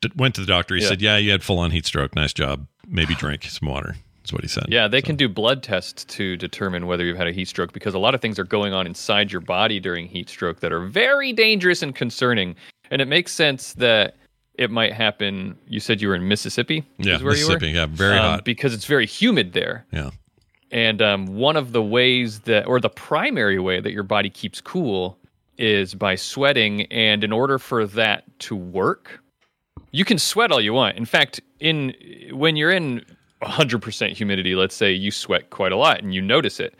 d- went to the doctor. He Yeah. said, "Yeah, you had full on heat stroke. Nice job. Maybe drink some water." That's what he said. Yeah, they So- can do blood tests to determine whether you've had a heat stroke because a lot of things are going on inside your body during heat stroke that are very dangerous and concerning. And it makes sense that it might happen. You said you were in Mississippi. Yeah, Mississippi. Yeah, very Um, hot. because it's very humid there. Yeah. And um, one of the ways that, or the primary way that your body keeps cool is by sweating. And in order for that to work, you can sweat all you want. In fact, in when you're in 100% humidity, let's say you sweat quite a lot and you notice it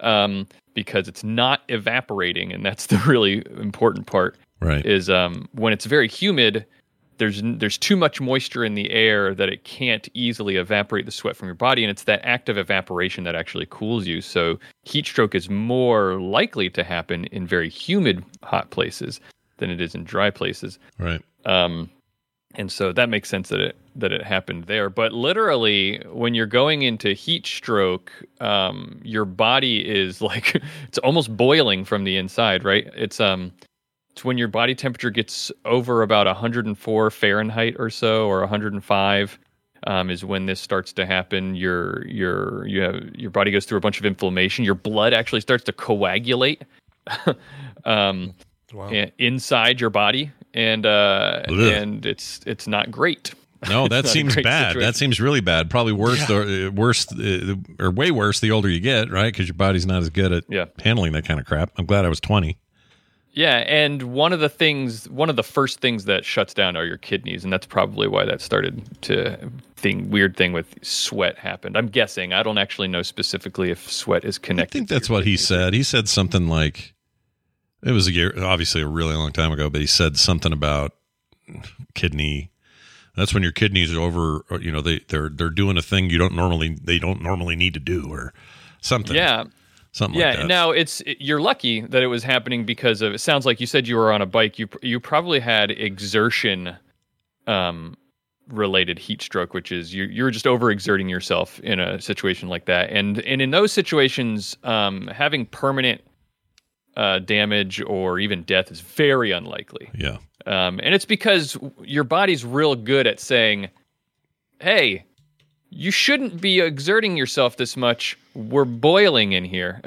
um, because it's not evaporating. And that's the really important part Right. is um, when it's very humid, there's there's too much moisture in the air that it can't easily evaporate the sweat from your body, and it's that active evaporation that actually cools you. So heat stroke is more likely to happen in very humid, hot places than it is in dry places. Right. Um, and so that makes sense that it that it happened there. But literally, when you're going into heat stroke, um, your body is like it's almost boiling from the inside, right? It's um, it's when your body temperature gets over about 104 Fahrenheit or so, or 105. Um, is when this starts to happen. Your your you have your body goes through a bunch of inflammation. Your blood actually starts to coagulate. um, Wow. inside your body, and uh, and it's it's not great. No, that seems bad. situation. That seems really bad. Probably worse, the uh, worse, uh, or way worse the older you get, right? Because your body's not as good at Yeah. handling that kind of crap. I'm glad I was 20. Yeah, and one of the things, one of the first things that shuts down are your kidneys, and that's probably why that started to thing weird thing with sweat happened. I'm guessing. I don't actually know specifically if sweat is connected. I think that's what he said. He said something like, it was a year, obviously a really long time ago, but he said something about kidney. That's when your kidneys are over, or, you know, they they're they're doing a thing you don't normally they don't normally need to do, or something. Yeah. something yeah. like that. Now it's you're lucky that it was happening because of. It sounds like you said you were on a bike. You you probably had exertion, um, related heat stroke, which is you you're just overexerting yourself in a situation like that. And and in those situations, um, having permanent uh, damage or even death is very unlikely. Yeah. Um, and it's because your body's real good at saying, "Hey, you shouldn't be exerting yourself this much. We're boiling in here."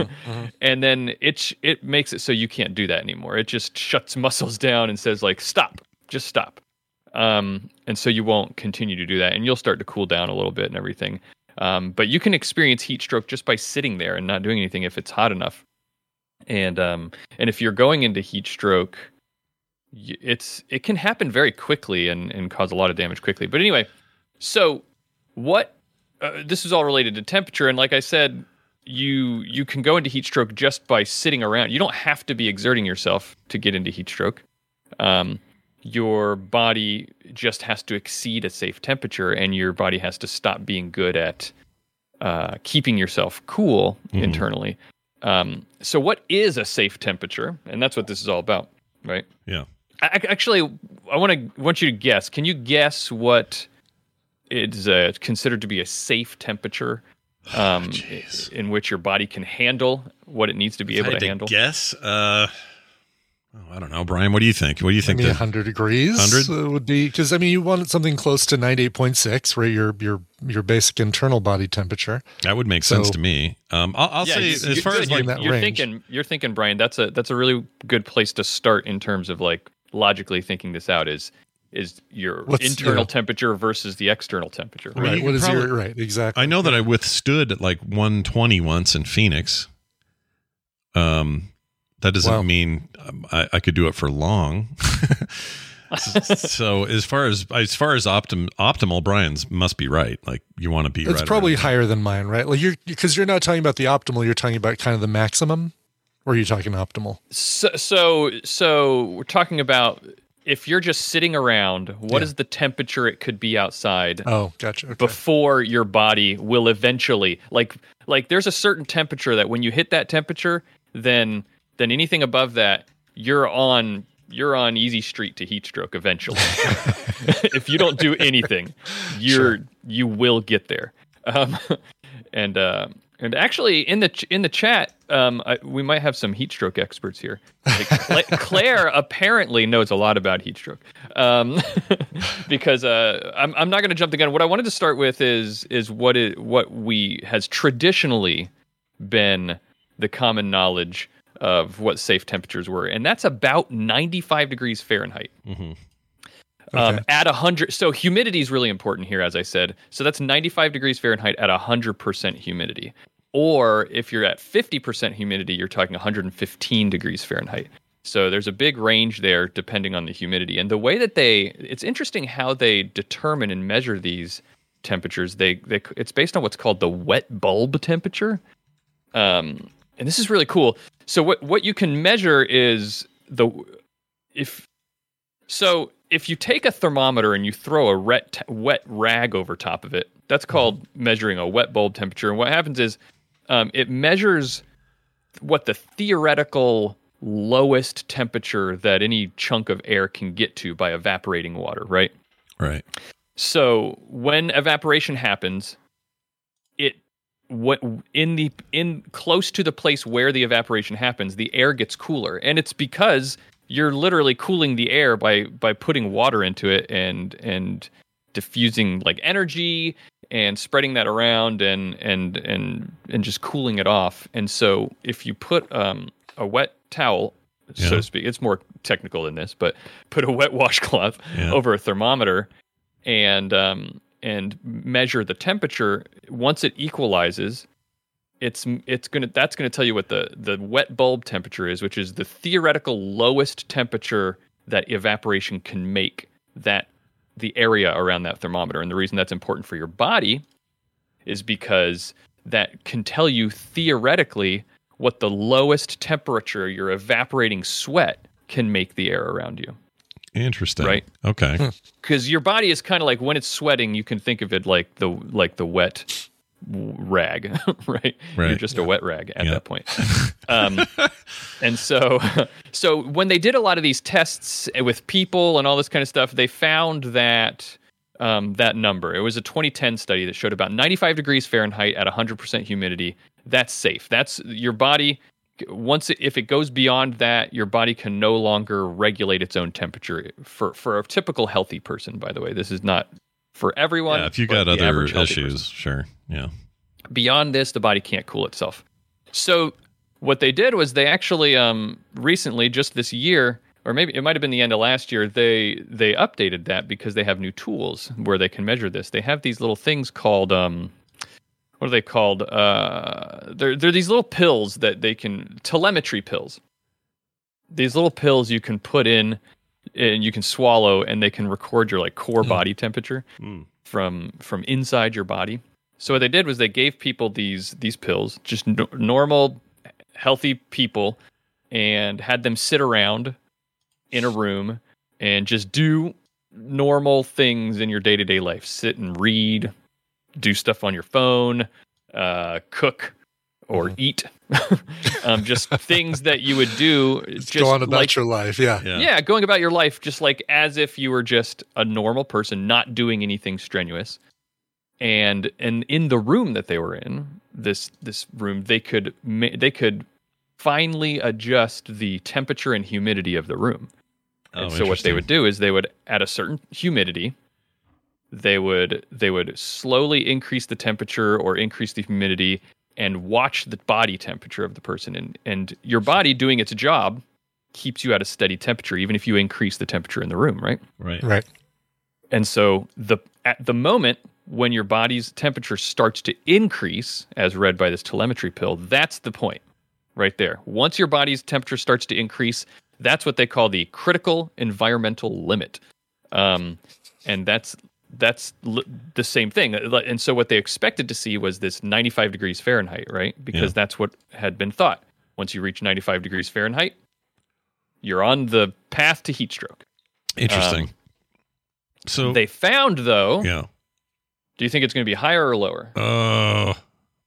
and then it it makes it so you can't do that anymore. It just shuts muscles down and says like, "Stop, just stop." Um, and so you won't continue to do that, and you'll start to cool down a little bit and everything. Um, but you can experience heat stroke just by sitting there and not doing anything if it's hot enough. And um, and if you're going into heat stroke, it's it can happen very quickly and, and cause a lot of damage quickly. But anyway, so what? Uh, this is all related to temperature, and like I said, you you can go into heat stroke just by sitting around. You don't have to be exerting yourself to get into heat stroke. Um, your body just has to exceed a safe temperature, and your body has to stop being good at uh, keeping yourself cool internally. Um, so, what is a safe temperature? And that's what this is all about, right? Yeah. I, actually, I want to want you to guess. Can you guess what is uh, considered to be a safe temperature um, i- in which your body can handle what it needs to be If able to handle? Guess. Uh, oh, I don't know, Brian. What do you think? What do you I think? mean, 100 degrees 100? uh, would be because I mean, you want something close to 98.6, right? Your your your basic internal body temperature. That would make sense to me. Um, I'll, I'll Yeah, say you- as far good, as you're, like that you're range. thinking, you're thinking, Brian. That's a that's a really good place to start in terms of like logically thinking this out. Is is your What's- internal yeah. temperature versus the external temperature? I mean, Right. you What probably- your right? Exactly. I know that I withstood at like 120 once in Phoenix. Um, that doesn't Wow. mean um, I, I could do it for long. so as far as as far as optim, optimal, Brian's must be right. Like you want to be It's right. probably around- higher than mine, right? Like you're because you're not talking about the optimal. You're talking about kind of the maximum. Or are you talking optimal? So, so, so we're talking about if you're just sitting around, what Yeah. is the temperature it could be outside Oh, gotcha. Okay. before your body will eventually like like there's a certain temperature that when you hit that temperature, then then anything above that, you're on you're on easy street to heat stroke eventually. if you don't do anything, you're you will get there. Um, and uh, and actually in the ch- in the chat, um, I, we might have some heat stroke experts here. Like Cla- Claire apparently knows a lot about heat stroke. Um, because uh, I'm I'm not going to jump the gun. What I wanted to start with is is what it what we has traditionally been the common knowledge of what safe temperatures were, and that's about 95 degrees Fahrenheit. Um, Okay. at 100 so humidity is really important here as i said. So that's 95 degrees fahrenheit at 100% humidity. Or if you're at 50% humidity you're talking 115 degrees fahrenheit. So there's a big range there depending on the humidity. And the way that they it's interesting how they determine and measure these temperatures. They, they it's based on what's called the wet bulb temperature. Um, and this is really cool so what what you can measure is the if so if you take a thermometer and you throw a wet, wet rag over top of it, that's called measuring a wet bulb temperature. And what happens is um, it measures what the theoretical lowest temperature that any chunk of air can get to by evaporating water, right? right. So when evaporation happens, it what in the in close to the place where the evaporation happens, the air gets cooler, and it's because you're literally cooling the air by by putting water into it and and diffusing like energy and spreading that around and and and and just cooling it off. And so if you put um, a wet towel, so Yeah. to speak, it's more technical than this, but put a wet washcloth Yeah. over a thermometer and um, and measure the temperature. Once it equalizes, it's it's gonna that's gonna tell you what the the wet bulb temperature is, which is the theoretical lowest temperature that evaporation can make that the area around that thermometer. And the reason that's important for your body is because that can tell you theoretically what the lowest temperature your evaporating sweat can make the air around you. Interesting. Right. Okay. Because your body is kind of like when it's sweating, you can think of it like the like the wet rag, right? You're Right. just a wet rag at Yeah. that point. Um, and so, so when they did a lot of these tests with people and all this kind of stuff, they found that um, that number. It was a 2010 study that showed about 95 degrees Fahrenheit at 100% humidity. That's safe. That's your body. Once it, if it goes beyond that, your body can no longer regulate its own temperature. For for a typical healthy person, by the way, this is not for everyone. Yeah, if you got other issues, person. sure. Yeah. Beyond this, the body can't cool itself. So what they did was they actually um, recently, just this year, or maybe it might have been the end of last year, they they updated that because they have new tools where they can measure this. They have these little things called um, what are they called? Uh, they're they're these little pills that they can telemetry pills. These little pills you can put in and you can swallow, and they can record your like core body temperature from from inside your body. So what they did was they gave people these these pills, just no, normal, healthy people, and had them sit around in a room and just do normal things in your day to day life. Sit and read, do stuff on your phone, uh, cook, or eat. um, just things that you would do. Just Go on about like- your life. Yeah. yeah. yeah. going about your life just like as if you were just a normal person, not doing anything strenuous. And and in the room that they were in, this this room, they could ma- they could finally adjust the temperature and humidity of the room. Oh, and so what they would do is they would at a certain humidity, they would they would slowly increase the temperature or increase the humidity and watch the body temperature of the person and and your body doing its job keeps you at a steady temperature even if you increase the temperature in the room right Right. Right. and so the at the moment when your body's temperature starts to increase as read by this telemetry pill that's the point right there once your body's temperature starts to increase that's what they call the critical environmental limit um, and that's that's l- the same thing and so what they expected to see was this 95 degrees fahrenheit right because Yeah. that's what had been thought once you reach 95 degrees fahrenheit you're on the path to heat stroke Interesting. Um, so they found though yeah. do you think it's going to be higher or lower Uh,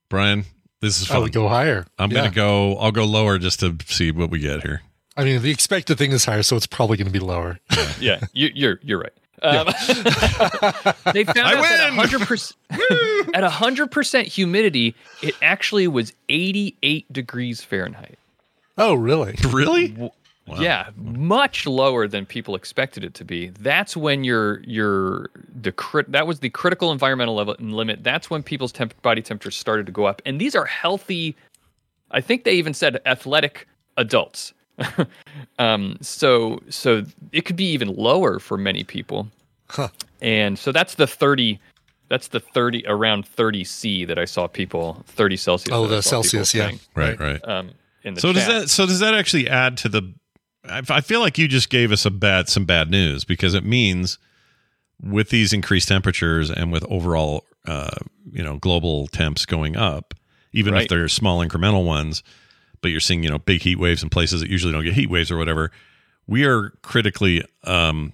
Brian, this is I fun. would go higher. I'm Yeah. gonna go. I'll go lower just to see what we get here. I mean, the expected thing is higher, so it's probably going to be lower. yeah you, you're you're right um, they found I out that win! 100% at 100% humidity it actually was 88 degrees fahrenheit Oh, really? Really? Yeah, much lower than people expected it to be. That's when your your the crit that was the critical environmental level limit. That's when people's temp- body temperatures started to go up, and these are healthy. I think they even said athletic adults. um, so so it could be even lower for many people, Huh. and so that's the thirty. That's the thirty around thirty C that I saw people thirty Celsius. Oh, that the Celsius, yeah. saying, Right. Right. Um, in the so does that? So does that actually add to the? I I feel like you just gave us a bad some bad news because it means with these increased temperatures and with overall, uh, you know, global temps going up, even if they're small incremental ones, but you're seeing you know big heat waves in places that usually don't get heat waves or whatever. We are critically um,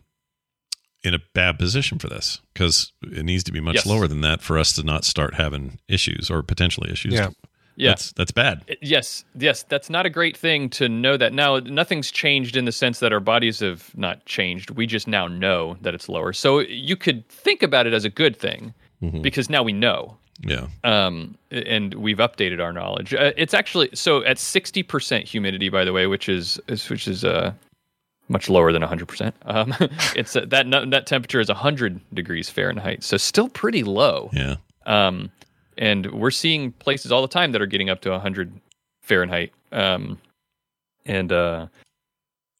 in a bad position for this because it needs to be much Yes. lower than that for us to not start having issues or potentially issues. Yeah. Yeah. that's that's bad. Yes, yes, that's not a great thing to know that. Now, nothing's changed in the sense that our bodies have not changed. We just now know that it's lower. So you could think about it as a good thing Mhm. because now we know. Yeah. Um, and we've updated our knowledge. Uh, it's actually so at 60% humidity, by the way, which is, is which is uh, much lower than 100%. Um, it's uh, that that temperature is 100 degrees Fahrenheit, so still pretty low. Yeah. Um, and we're seeing places all the time that are getting up to 100 Fahrenheit. Um, and uh,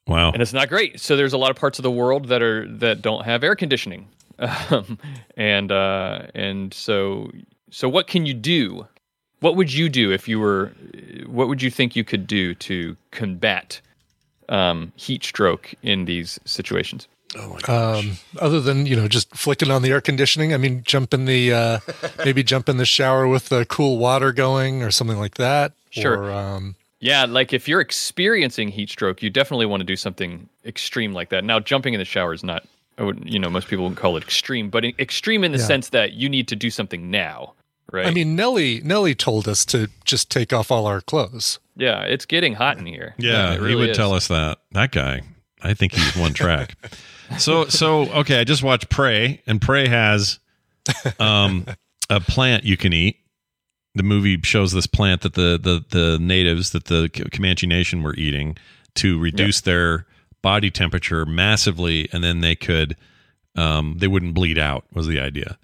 Wow. and it's not great. So there's a lot of parts of the world that are that don't have air conditioning. um, and uh, and so so what can you do? What would you do if you were? What would you think you could do to combat um, heat stroke in these situations? Um, other than you know just flicking on the air conditioning, I mean, jump in the uh, maybe jump in the shower with the cool water going or something like that. Sure. Or, um, Yeah, like if you're experiencing heat stroke, you definitely want to do something extreme like that. Now, jumping in the shower is not, I would, you know, most people wouldn't call it extreme, but extreme in the Yeah. sense that you need to do something now, right? I mean, Nelly Nelly told us to just take off all our clothes. yeah, it's getting hot in here. Yeah, it he would is. tell us that. That guy, I think he's one track. so so okay, I just watched Prey, and Prey has um a plant you can eat. The movie shows this plant that the the the natives that the Comanche Nation were eating to reduce their body temperature massively, and then they could um they wouldn't bleed out. Was the idea?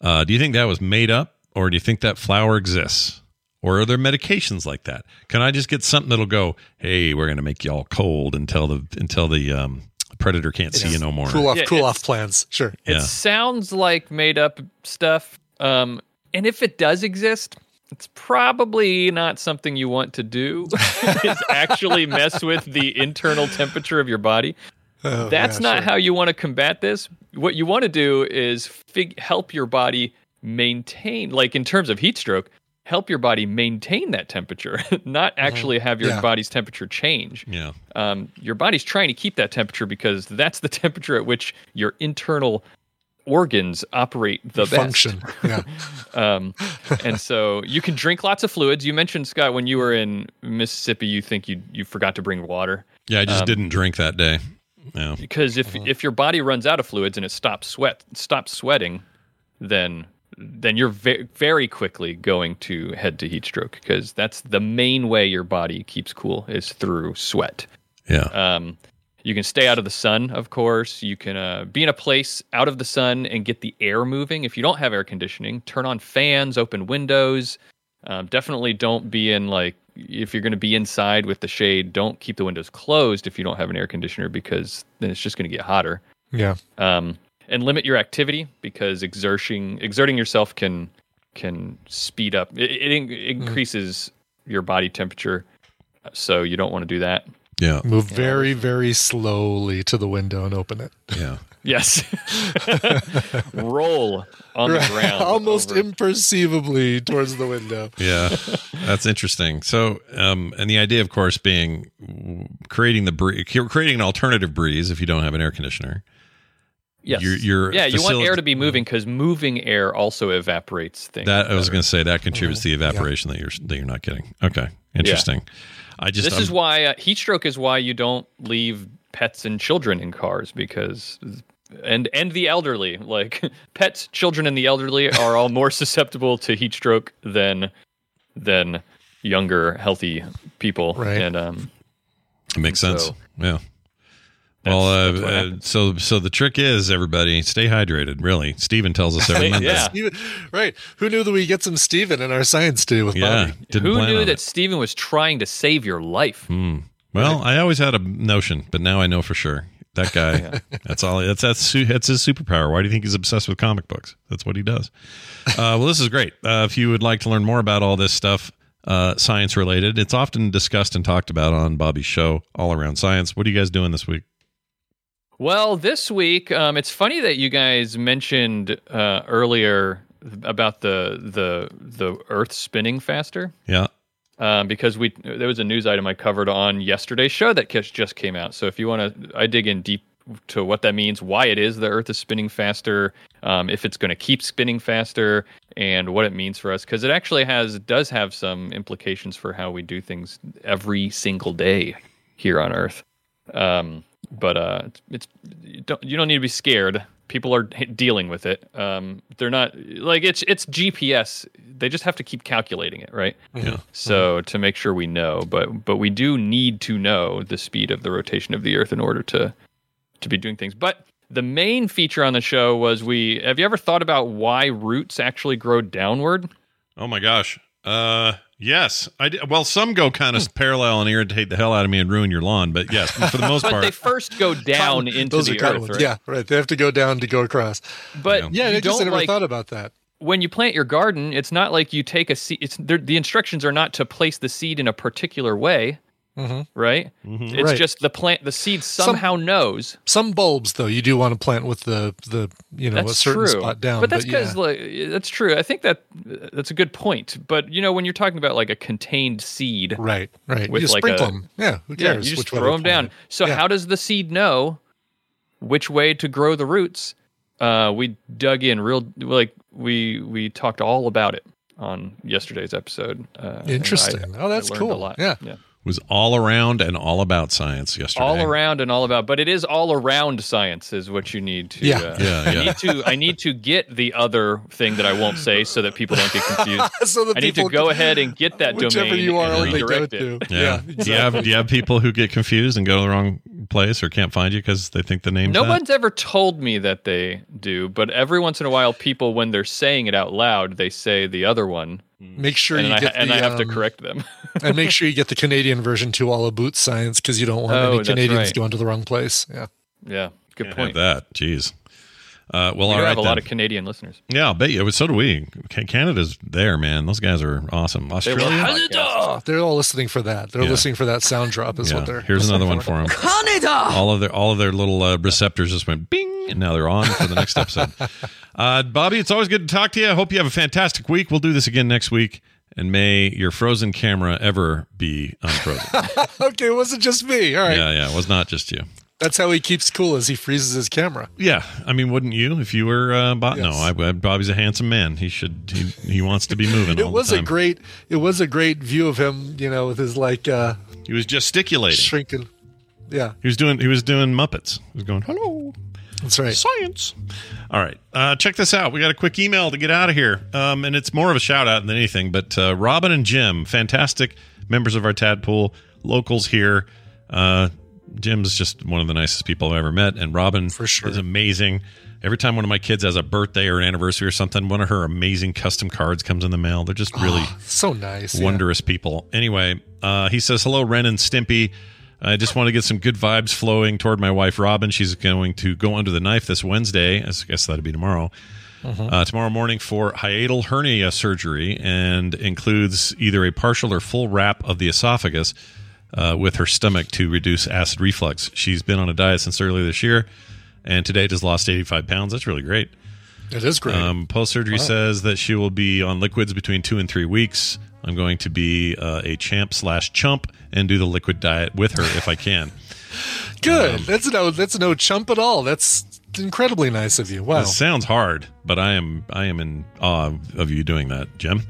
Uh, do you think that was made up, or do you think that flower exists? Or are there medications like that? Can I just get something that'll go, hey, we're gonna make you all cold until the until the um, predator can't see you no more. Cool off, Yeah, cool off plans. Sure. It Yeah. sounds like made up stuff. Um, and if it does exist, it's probably not something you want to do. is actually mess with the internal temperature of your body. Oh, That's yeah, not sure. how you want to combat this. What you want to do is fig- help your body maintain, like in terms of heat stroke, help your body maintain that temperature, not actually have your Yeah. body's temperature change. Yeah. Um, your body's trying to keep that temperature because that's the temperature at which your internal organs operate the best. function. Yeah. Um, and so you can drink lots of fluids. You mentioned Scott when you were in Mississippi, you think you you forgot to bring water Yeah, I just Um, didn't drink that day. Yeah. because if Uh-huh. if your body runs out of fluids and it stops sweat stops sweating, then then you're ve- very quickly going to head to heat stroke because that's the main way your body keeps cool is through sweat. Yeah. Um, you can stay out of the sun, of course. You can uh, be in a place out of the sun and get the air moving. If you don't have air conditioning, turn on fans, open windows. Um, definitely don't be in like if you're going to be inside with the shade. Don't keep the windows closed if you don't have an air conditioner because then it's just going to get hotter. Yeah. Um, and limit your activity because exerting exerting yourself can can speed up. It, it in- increases your body temperature, so you don't want to do that. Yeah. Move very, very slowly to the window and open it. Yeah. Yes. Roll on the ground. Almost over- imperceivably towards the window. Yeah, that's interesting. So, um, and the idea, of course, being creating the bree- creating an alternative breeze if you don't have an air conditioner. Yes. your- your yeah, you want air to be moving because moving air also evaporates things. That I was going to say that contributes to the evaporation that you're that you're not getting. Okay, interesting. I just this is I'm- why uh, heat stroke is why you don't leave pets and children in cars because and and the elderly like pets children and the elderly are all more susceptible to heat stroke than than younger healthy people Right. and um it makes sense. so- yeah. Well, uh, that's what uh, so so the trick is everybody stay hydrated. Really, Steven tells us every Monday. Yeah. Steven- right. Who knew that we get some Steven in our science day with Yeah, Bobby? didn't who knew that it. Steven was trying to save your life Hmm. Well, I always had a notion, but now I know for sure. That guy, that's all. That's that's that's his superpower. Why do you think he's obsessed with comic books? That's what he does. Uh, well, this is great. Uh, if you would like to learn more about all this stuff, uh, science related, it's often discussed and talked about on Bobby's show, All Around Science. What are you guys doing this week? Well, this week, um, it's funny that you guys mentioned uh, earlier about the the the Earth spinning faster, Yeah, um, because we there was a news item I covered on yesterday's show that just came out. So if you want to, I dig in deep to what that means, why it is the Earth is spinning faster, um, if it's going to keep spinning faster, and what it means for us, because it actually has does have some implications for how we do things every single day here on Earth. Um, but uh, it's, you don't you don't need to be scared. People are dealing with it. Um, they're not like it's it's GPS. They just have to keep calculating it, right? Yeah. So to make sure we know, but but we do need to know the speed of the rotation of the Earth in order to to be doing things. But the main feature on the show was we. Have you ever thought about why roots actually grow downward? Oh my gosh. Uh, Yes, I d- well, some go kind of hmm. parallel and irritate the hell out of me and ruin your lawn, but yes, for the most but part, they first go down into Those the are earth, right? Yeah, right. They have to go down to go across. But yeah, you I just don't never like thought about that. when you plant your garden. It's not like you take a seed. It's the instructions are not to place the seed in a particular way, Mhm. right? It's Right. just the plant. The seed somehow knows. Some bulbs, though, you do want to plant with the the you know a certain true. spot down. but that's yeah. like that's true. I think that that's a good point. But you know, when you're talking about like a contained seed, right, right, with you like sprinkle a- them. Yeah, who yeah, cares? you just which throw them down. it? So Yeah. how does the seed know which way to grow the roots? Uh, we dug in real like we we talked all about it on yesterday's episode. Uh, and I- Interesting. Oh, that's cool. A lot. Yeah. yeah. Was all around and all about science yesterday. All around and all about, but it is all around science is what you need to. Yeah. uh, Yeah, I need to. I need to get the other thing that I won't say so that people don't get confused. So that I need to go can- ahead and get that whichever domain URL and they go redirect to. it. Yeah. Do you have do you have people who get confused and go to the wrong place or can't find you because they think the name. No that? one's ever told me that they do, but every once in a while, people when they're saying it out loud, they say the other one. Make sure and you I, get and the, I have to um, correct them. and make sure you get the Canadian version to all of boot Science because you don't want Oh, any Canadians right. going to the wrong place. Yeah. yeah, good Can't point. that. Jeez. Uh, well, we all do right. have a lot of Canadian listeners. yeah, I'll bet you. So do we. Canada's there, man. Those guys are awesome. Australia. Oh, they're all listening for that. They're Yeah. listening for that sound drop. Is Yeah. what they're. Here's another one for them. Canada. All of their all of their little uh, receptors just went bing, and now they're on for the next episode. Uh, Bobby, it's always good to talk to you. I hope you have a fantastic week. We'll do this again next week, and may your frozen camera ever be unfrozen. okay, it wasn't just me. All right. Yeah, yeah, it was not just you. That's how he keeps cool as he freezes his camera. Yeah, I mean, wouldn't you if you were uh, Bob? No, I, I- Bobby's a handsome man. He should. He, he wants to be moving. It was a great. It was a great view of him. You know, with his like. uh He was gesticulating. Shrinking. Yeah. He was doing. He was doing Muppets. He was going hello. That's right. Science. All right. Uh, check this out. We got a quick email to get out of here. Um, and it's more of a shout out than anything. But uh, Robin and Jim, fantastic members of our Tadpole, locals here. Uh, Jim's just one of the nicest people I've ever met. And Robin For sure. is amazing. Every time one of my kids has a birthday or an anniversary or something, one of her amazing custom cards comes in the mail. They're just really So nice. yeah. wondrous people. Anyway, uh, he says, Hello, Ren and Stimpy. I just want to get some good vibes flowing toward my wife, Robin. She's going to go under the knife this Wednesday. I guess that'd be tomorrow. Uh, tomorrow morning for hiatal hernia surgery and includes either a partial or full wrap of the esophagus uh, with her stomach to reduce acid reflux. She's been on a diet since earlier this year and today just lost 85 pounds. That's really great. It is great. Um, Post surgery Wow. says that she will be on liquids between two and three weeks. I'm going to be uh, a champ slash chump and do the liquid diet with her if I can. Good. Um, that's no. That's no chump at all. That's incredibly nice of you. Wow. It sounds hard, but I am I am in awe of you doing that, Jim.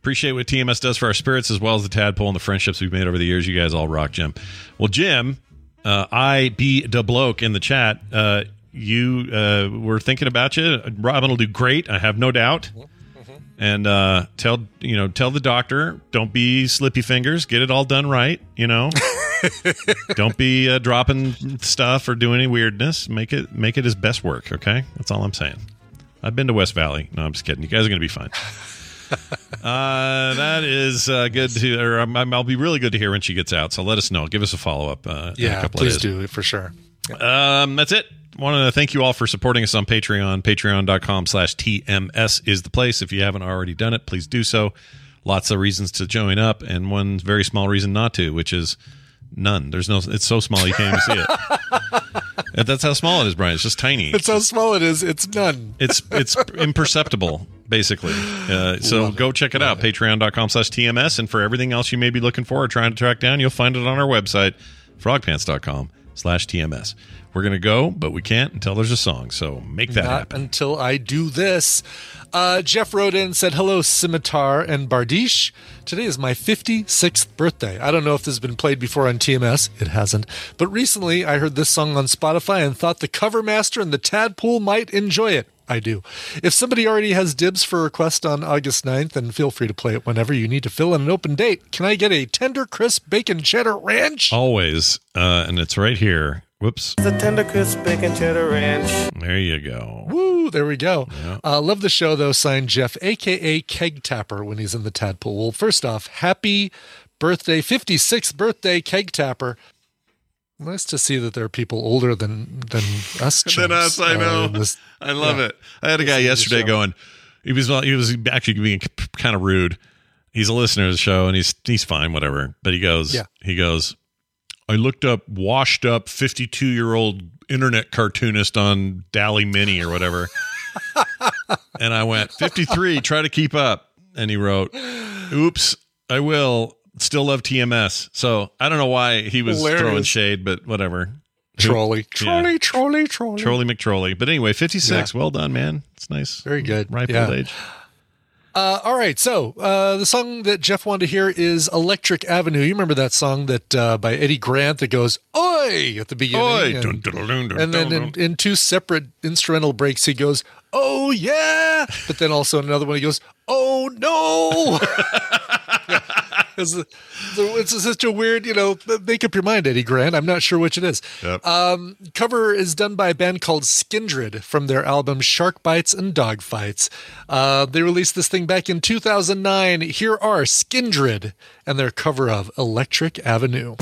Appreciate what TMS does for our spirits as well as the tadpole and the friendships we've made over the years. You guys all rock, Jim. Well, Jim, uh, I be the bloke in the chat. Uh, you uh, were thinking about you. Robin will do great. I have no doubt. And uh, tell you know tell the doctor don't be slippy fingers. Get it all done right. You know. don't be uh, dropping stuff or doing any weirdness. Make it make it his best work. Okay, that's all I'm saying. I've been to West Valley. No, I'm just kidding. You guys are going to be fine. uh, that is uh, good to. Or um, I'll be really good to hear when she gets out. So let us know. Give us a follow up. Uh, in a yeah. couple Please of days. do for sure. Um, that's it. Want to thank you all for supporting us on Patreon. Patreon.com slash TMS is the place. If you haven't already done it, please do so. Lots of reasons to join up, and one very small reason not to, which is none. There's no. It's so small you can't even see it. That's how small it is, Brian. It's just tiny. It's how small it is. It's none. It's it's imperceptible, basically. Uh, so go check it out, patreon.com slash TMS. And for everything else you may be looking for or trying to track down, you'll find it on our website, frogpants.com slash TMS. We're going to go, but we can't until there's a song. So make that Not happen. until I do this. Uh, Jeff wrote in said, Hello, Scimitar and Bardiche. Today is my 56th birthday. I don't know if this has been played before on TMS. It hasn't. But recently I heard this song on Spotify and thought the cover master and the tadpole might enjoy it. I do. If somebody already has dibs for a request on August 9th, then feel free to play it whenever you need to fill in an open date. Can I get a tender, crisp bacon cheddar ranch? Always. Uh, and it's right here. Whoops. The tender crisp bacon cheddar ranch. There you go. Woo, there we go. Uh, love the show, though. Signed Jeff, aka Keg Tapper, when he's in the tadpole. Well, first off, happy birthday, 56th birthday, Keg Tapper. Nice to see that there are people older than than us. than us. I uh, know. in this- I love yeah. it. I had a guy Listen to the yesterday going. He was he was actually being kind of rude. He's a listener to the show, and he's he's fine, whatever. But he goes, Yeah. he goes. I looked up washed up fifty two year old internet cartoonist on DALL-E Mini or whatever, and I went fifty three. Try to keep up. And he wrote, "Oops, I will." Still love TMS. So I don't know why he was throwing shade, but whatever. Trolley, Yeah. trolley, trolley, trolley. Trolley McTrolley. But anyway, 56. Well done, man. It's nice. Very good. Ripe Yeah. old age. Uh, all right, so uh, the song that Jeff wanted to hear is "Electric Avenue." You remember that song that uh, by Eddie Grant that goes "Oi" at the beginning, Oi. and, Dun, dun, dun, and then in, in two separate instrumental breaks he goes "Oh yeah," but then also in another one he goes "Oh no." it's, a- it's such a weird, you know. Make up your mind, Eddie Grant. I'm not sure which it is. Yep. Um, cover is done by a band called Skindred from their album Shark Bites and Dog Fights. Uh, they released this thing back in 2009. Here are Skindred and their cover of Electric Avenue.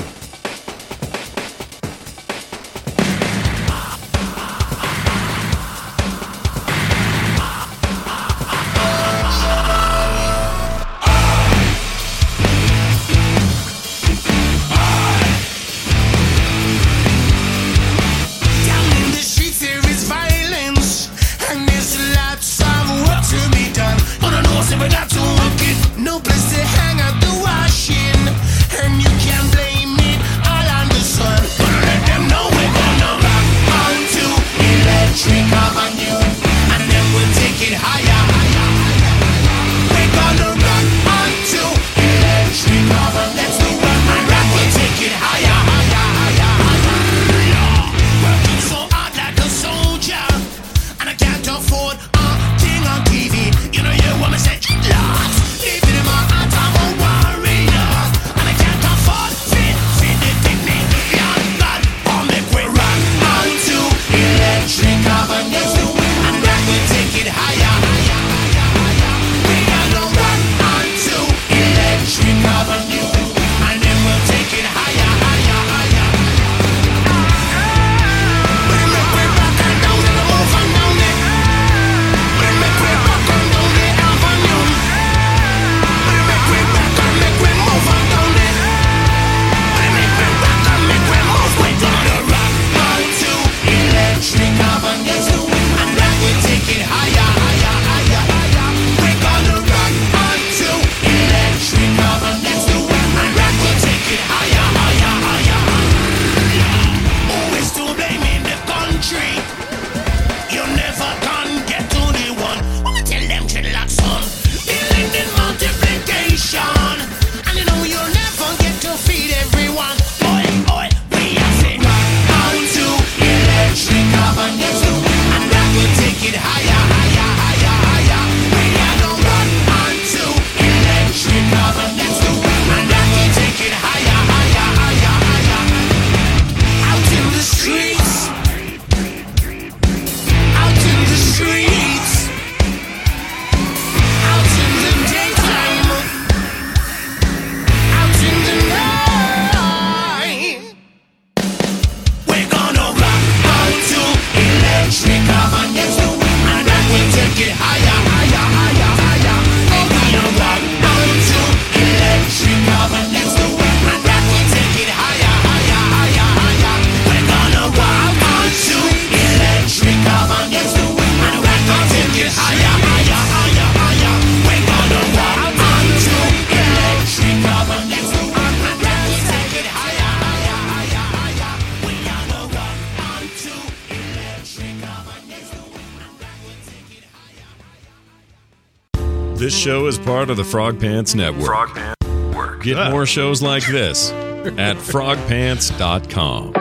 Part of the Frog Pants Network. Frog Pants Network. Get more shows like this at frogpants.com.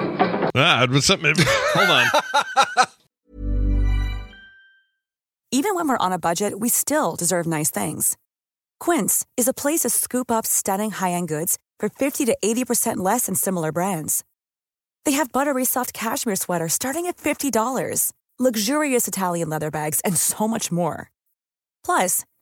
Ah, what's up? Hold on. Even when we're on a budget, we still deserve nice things. Quince is a place to scoop up stunning high-end goods for 50 to 80% less than similar brands. They have buttery soft cashmere sweaters starting at $50, luxurious Italian leather bags, and so much more. Plus,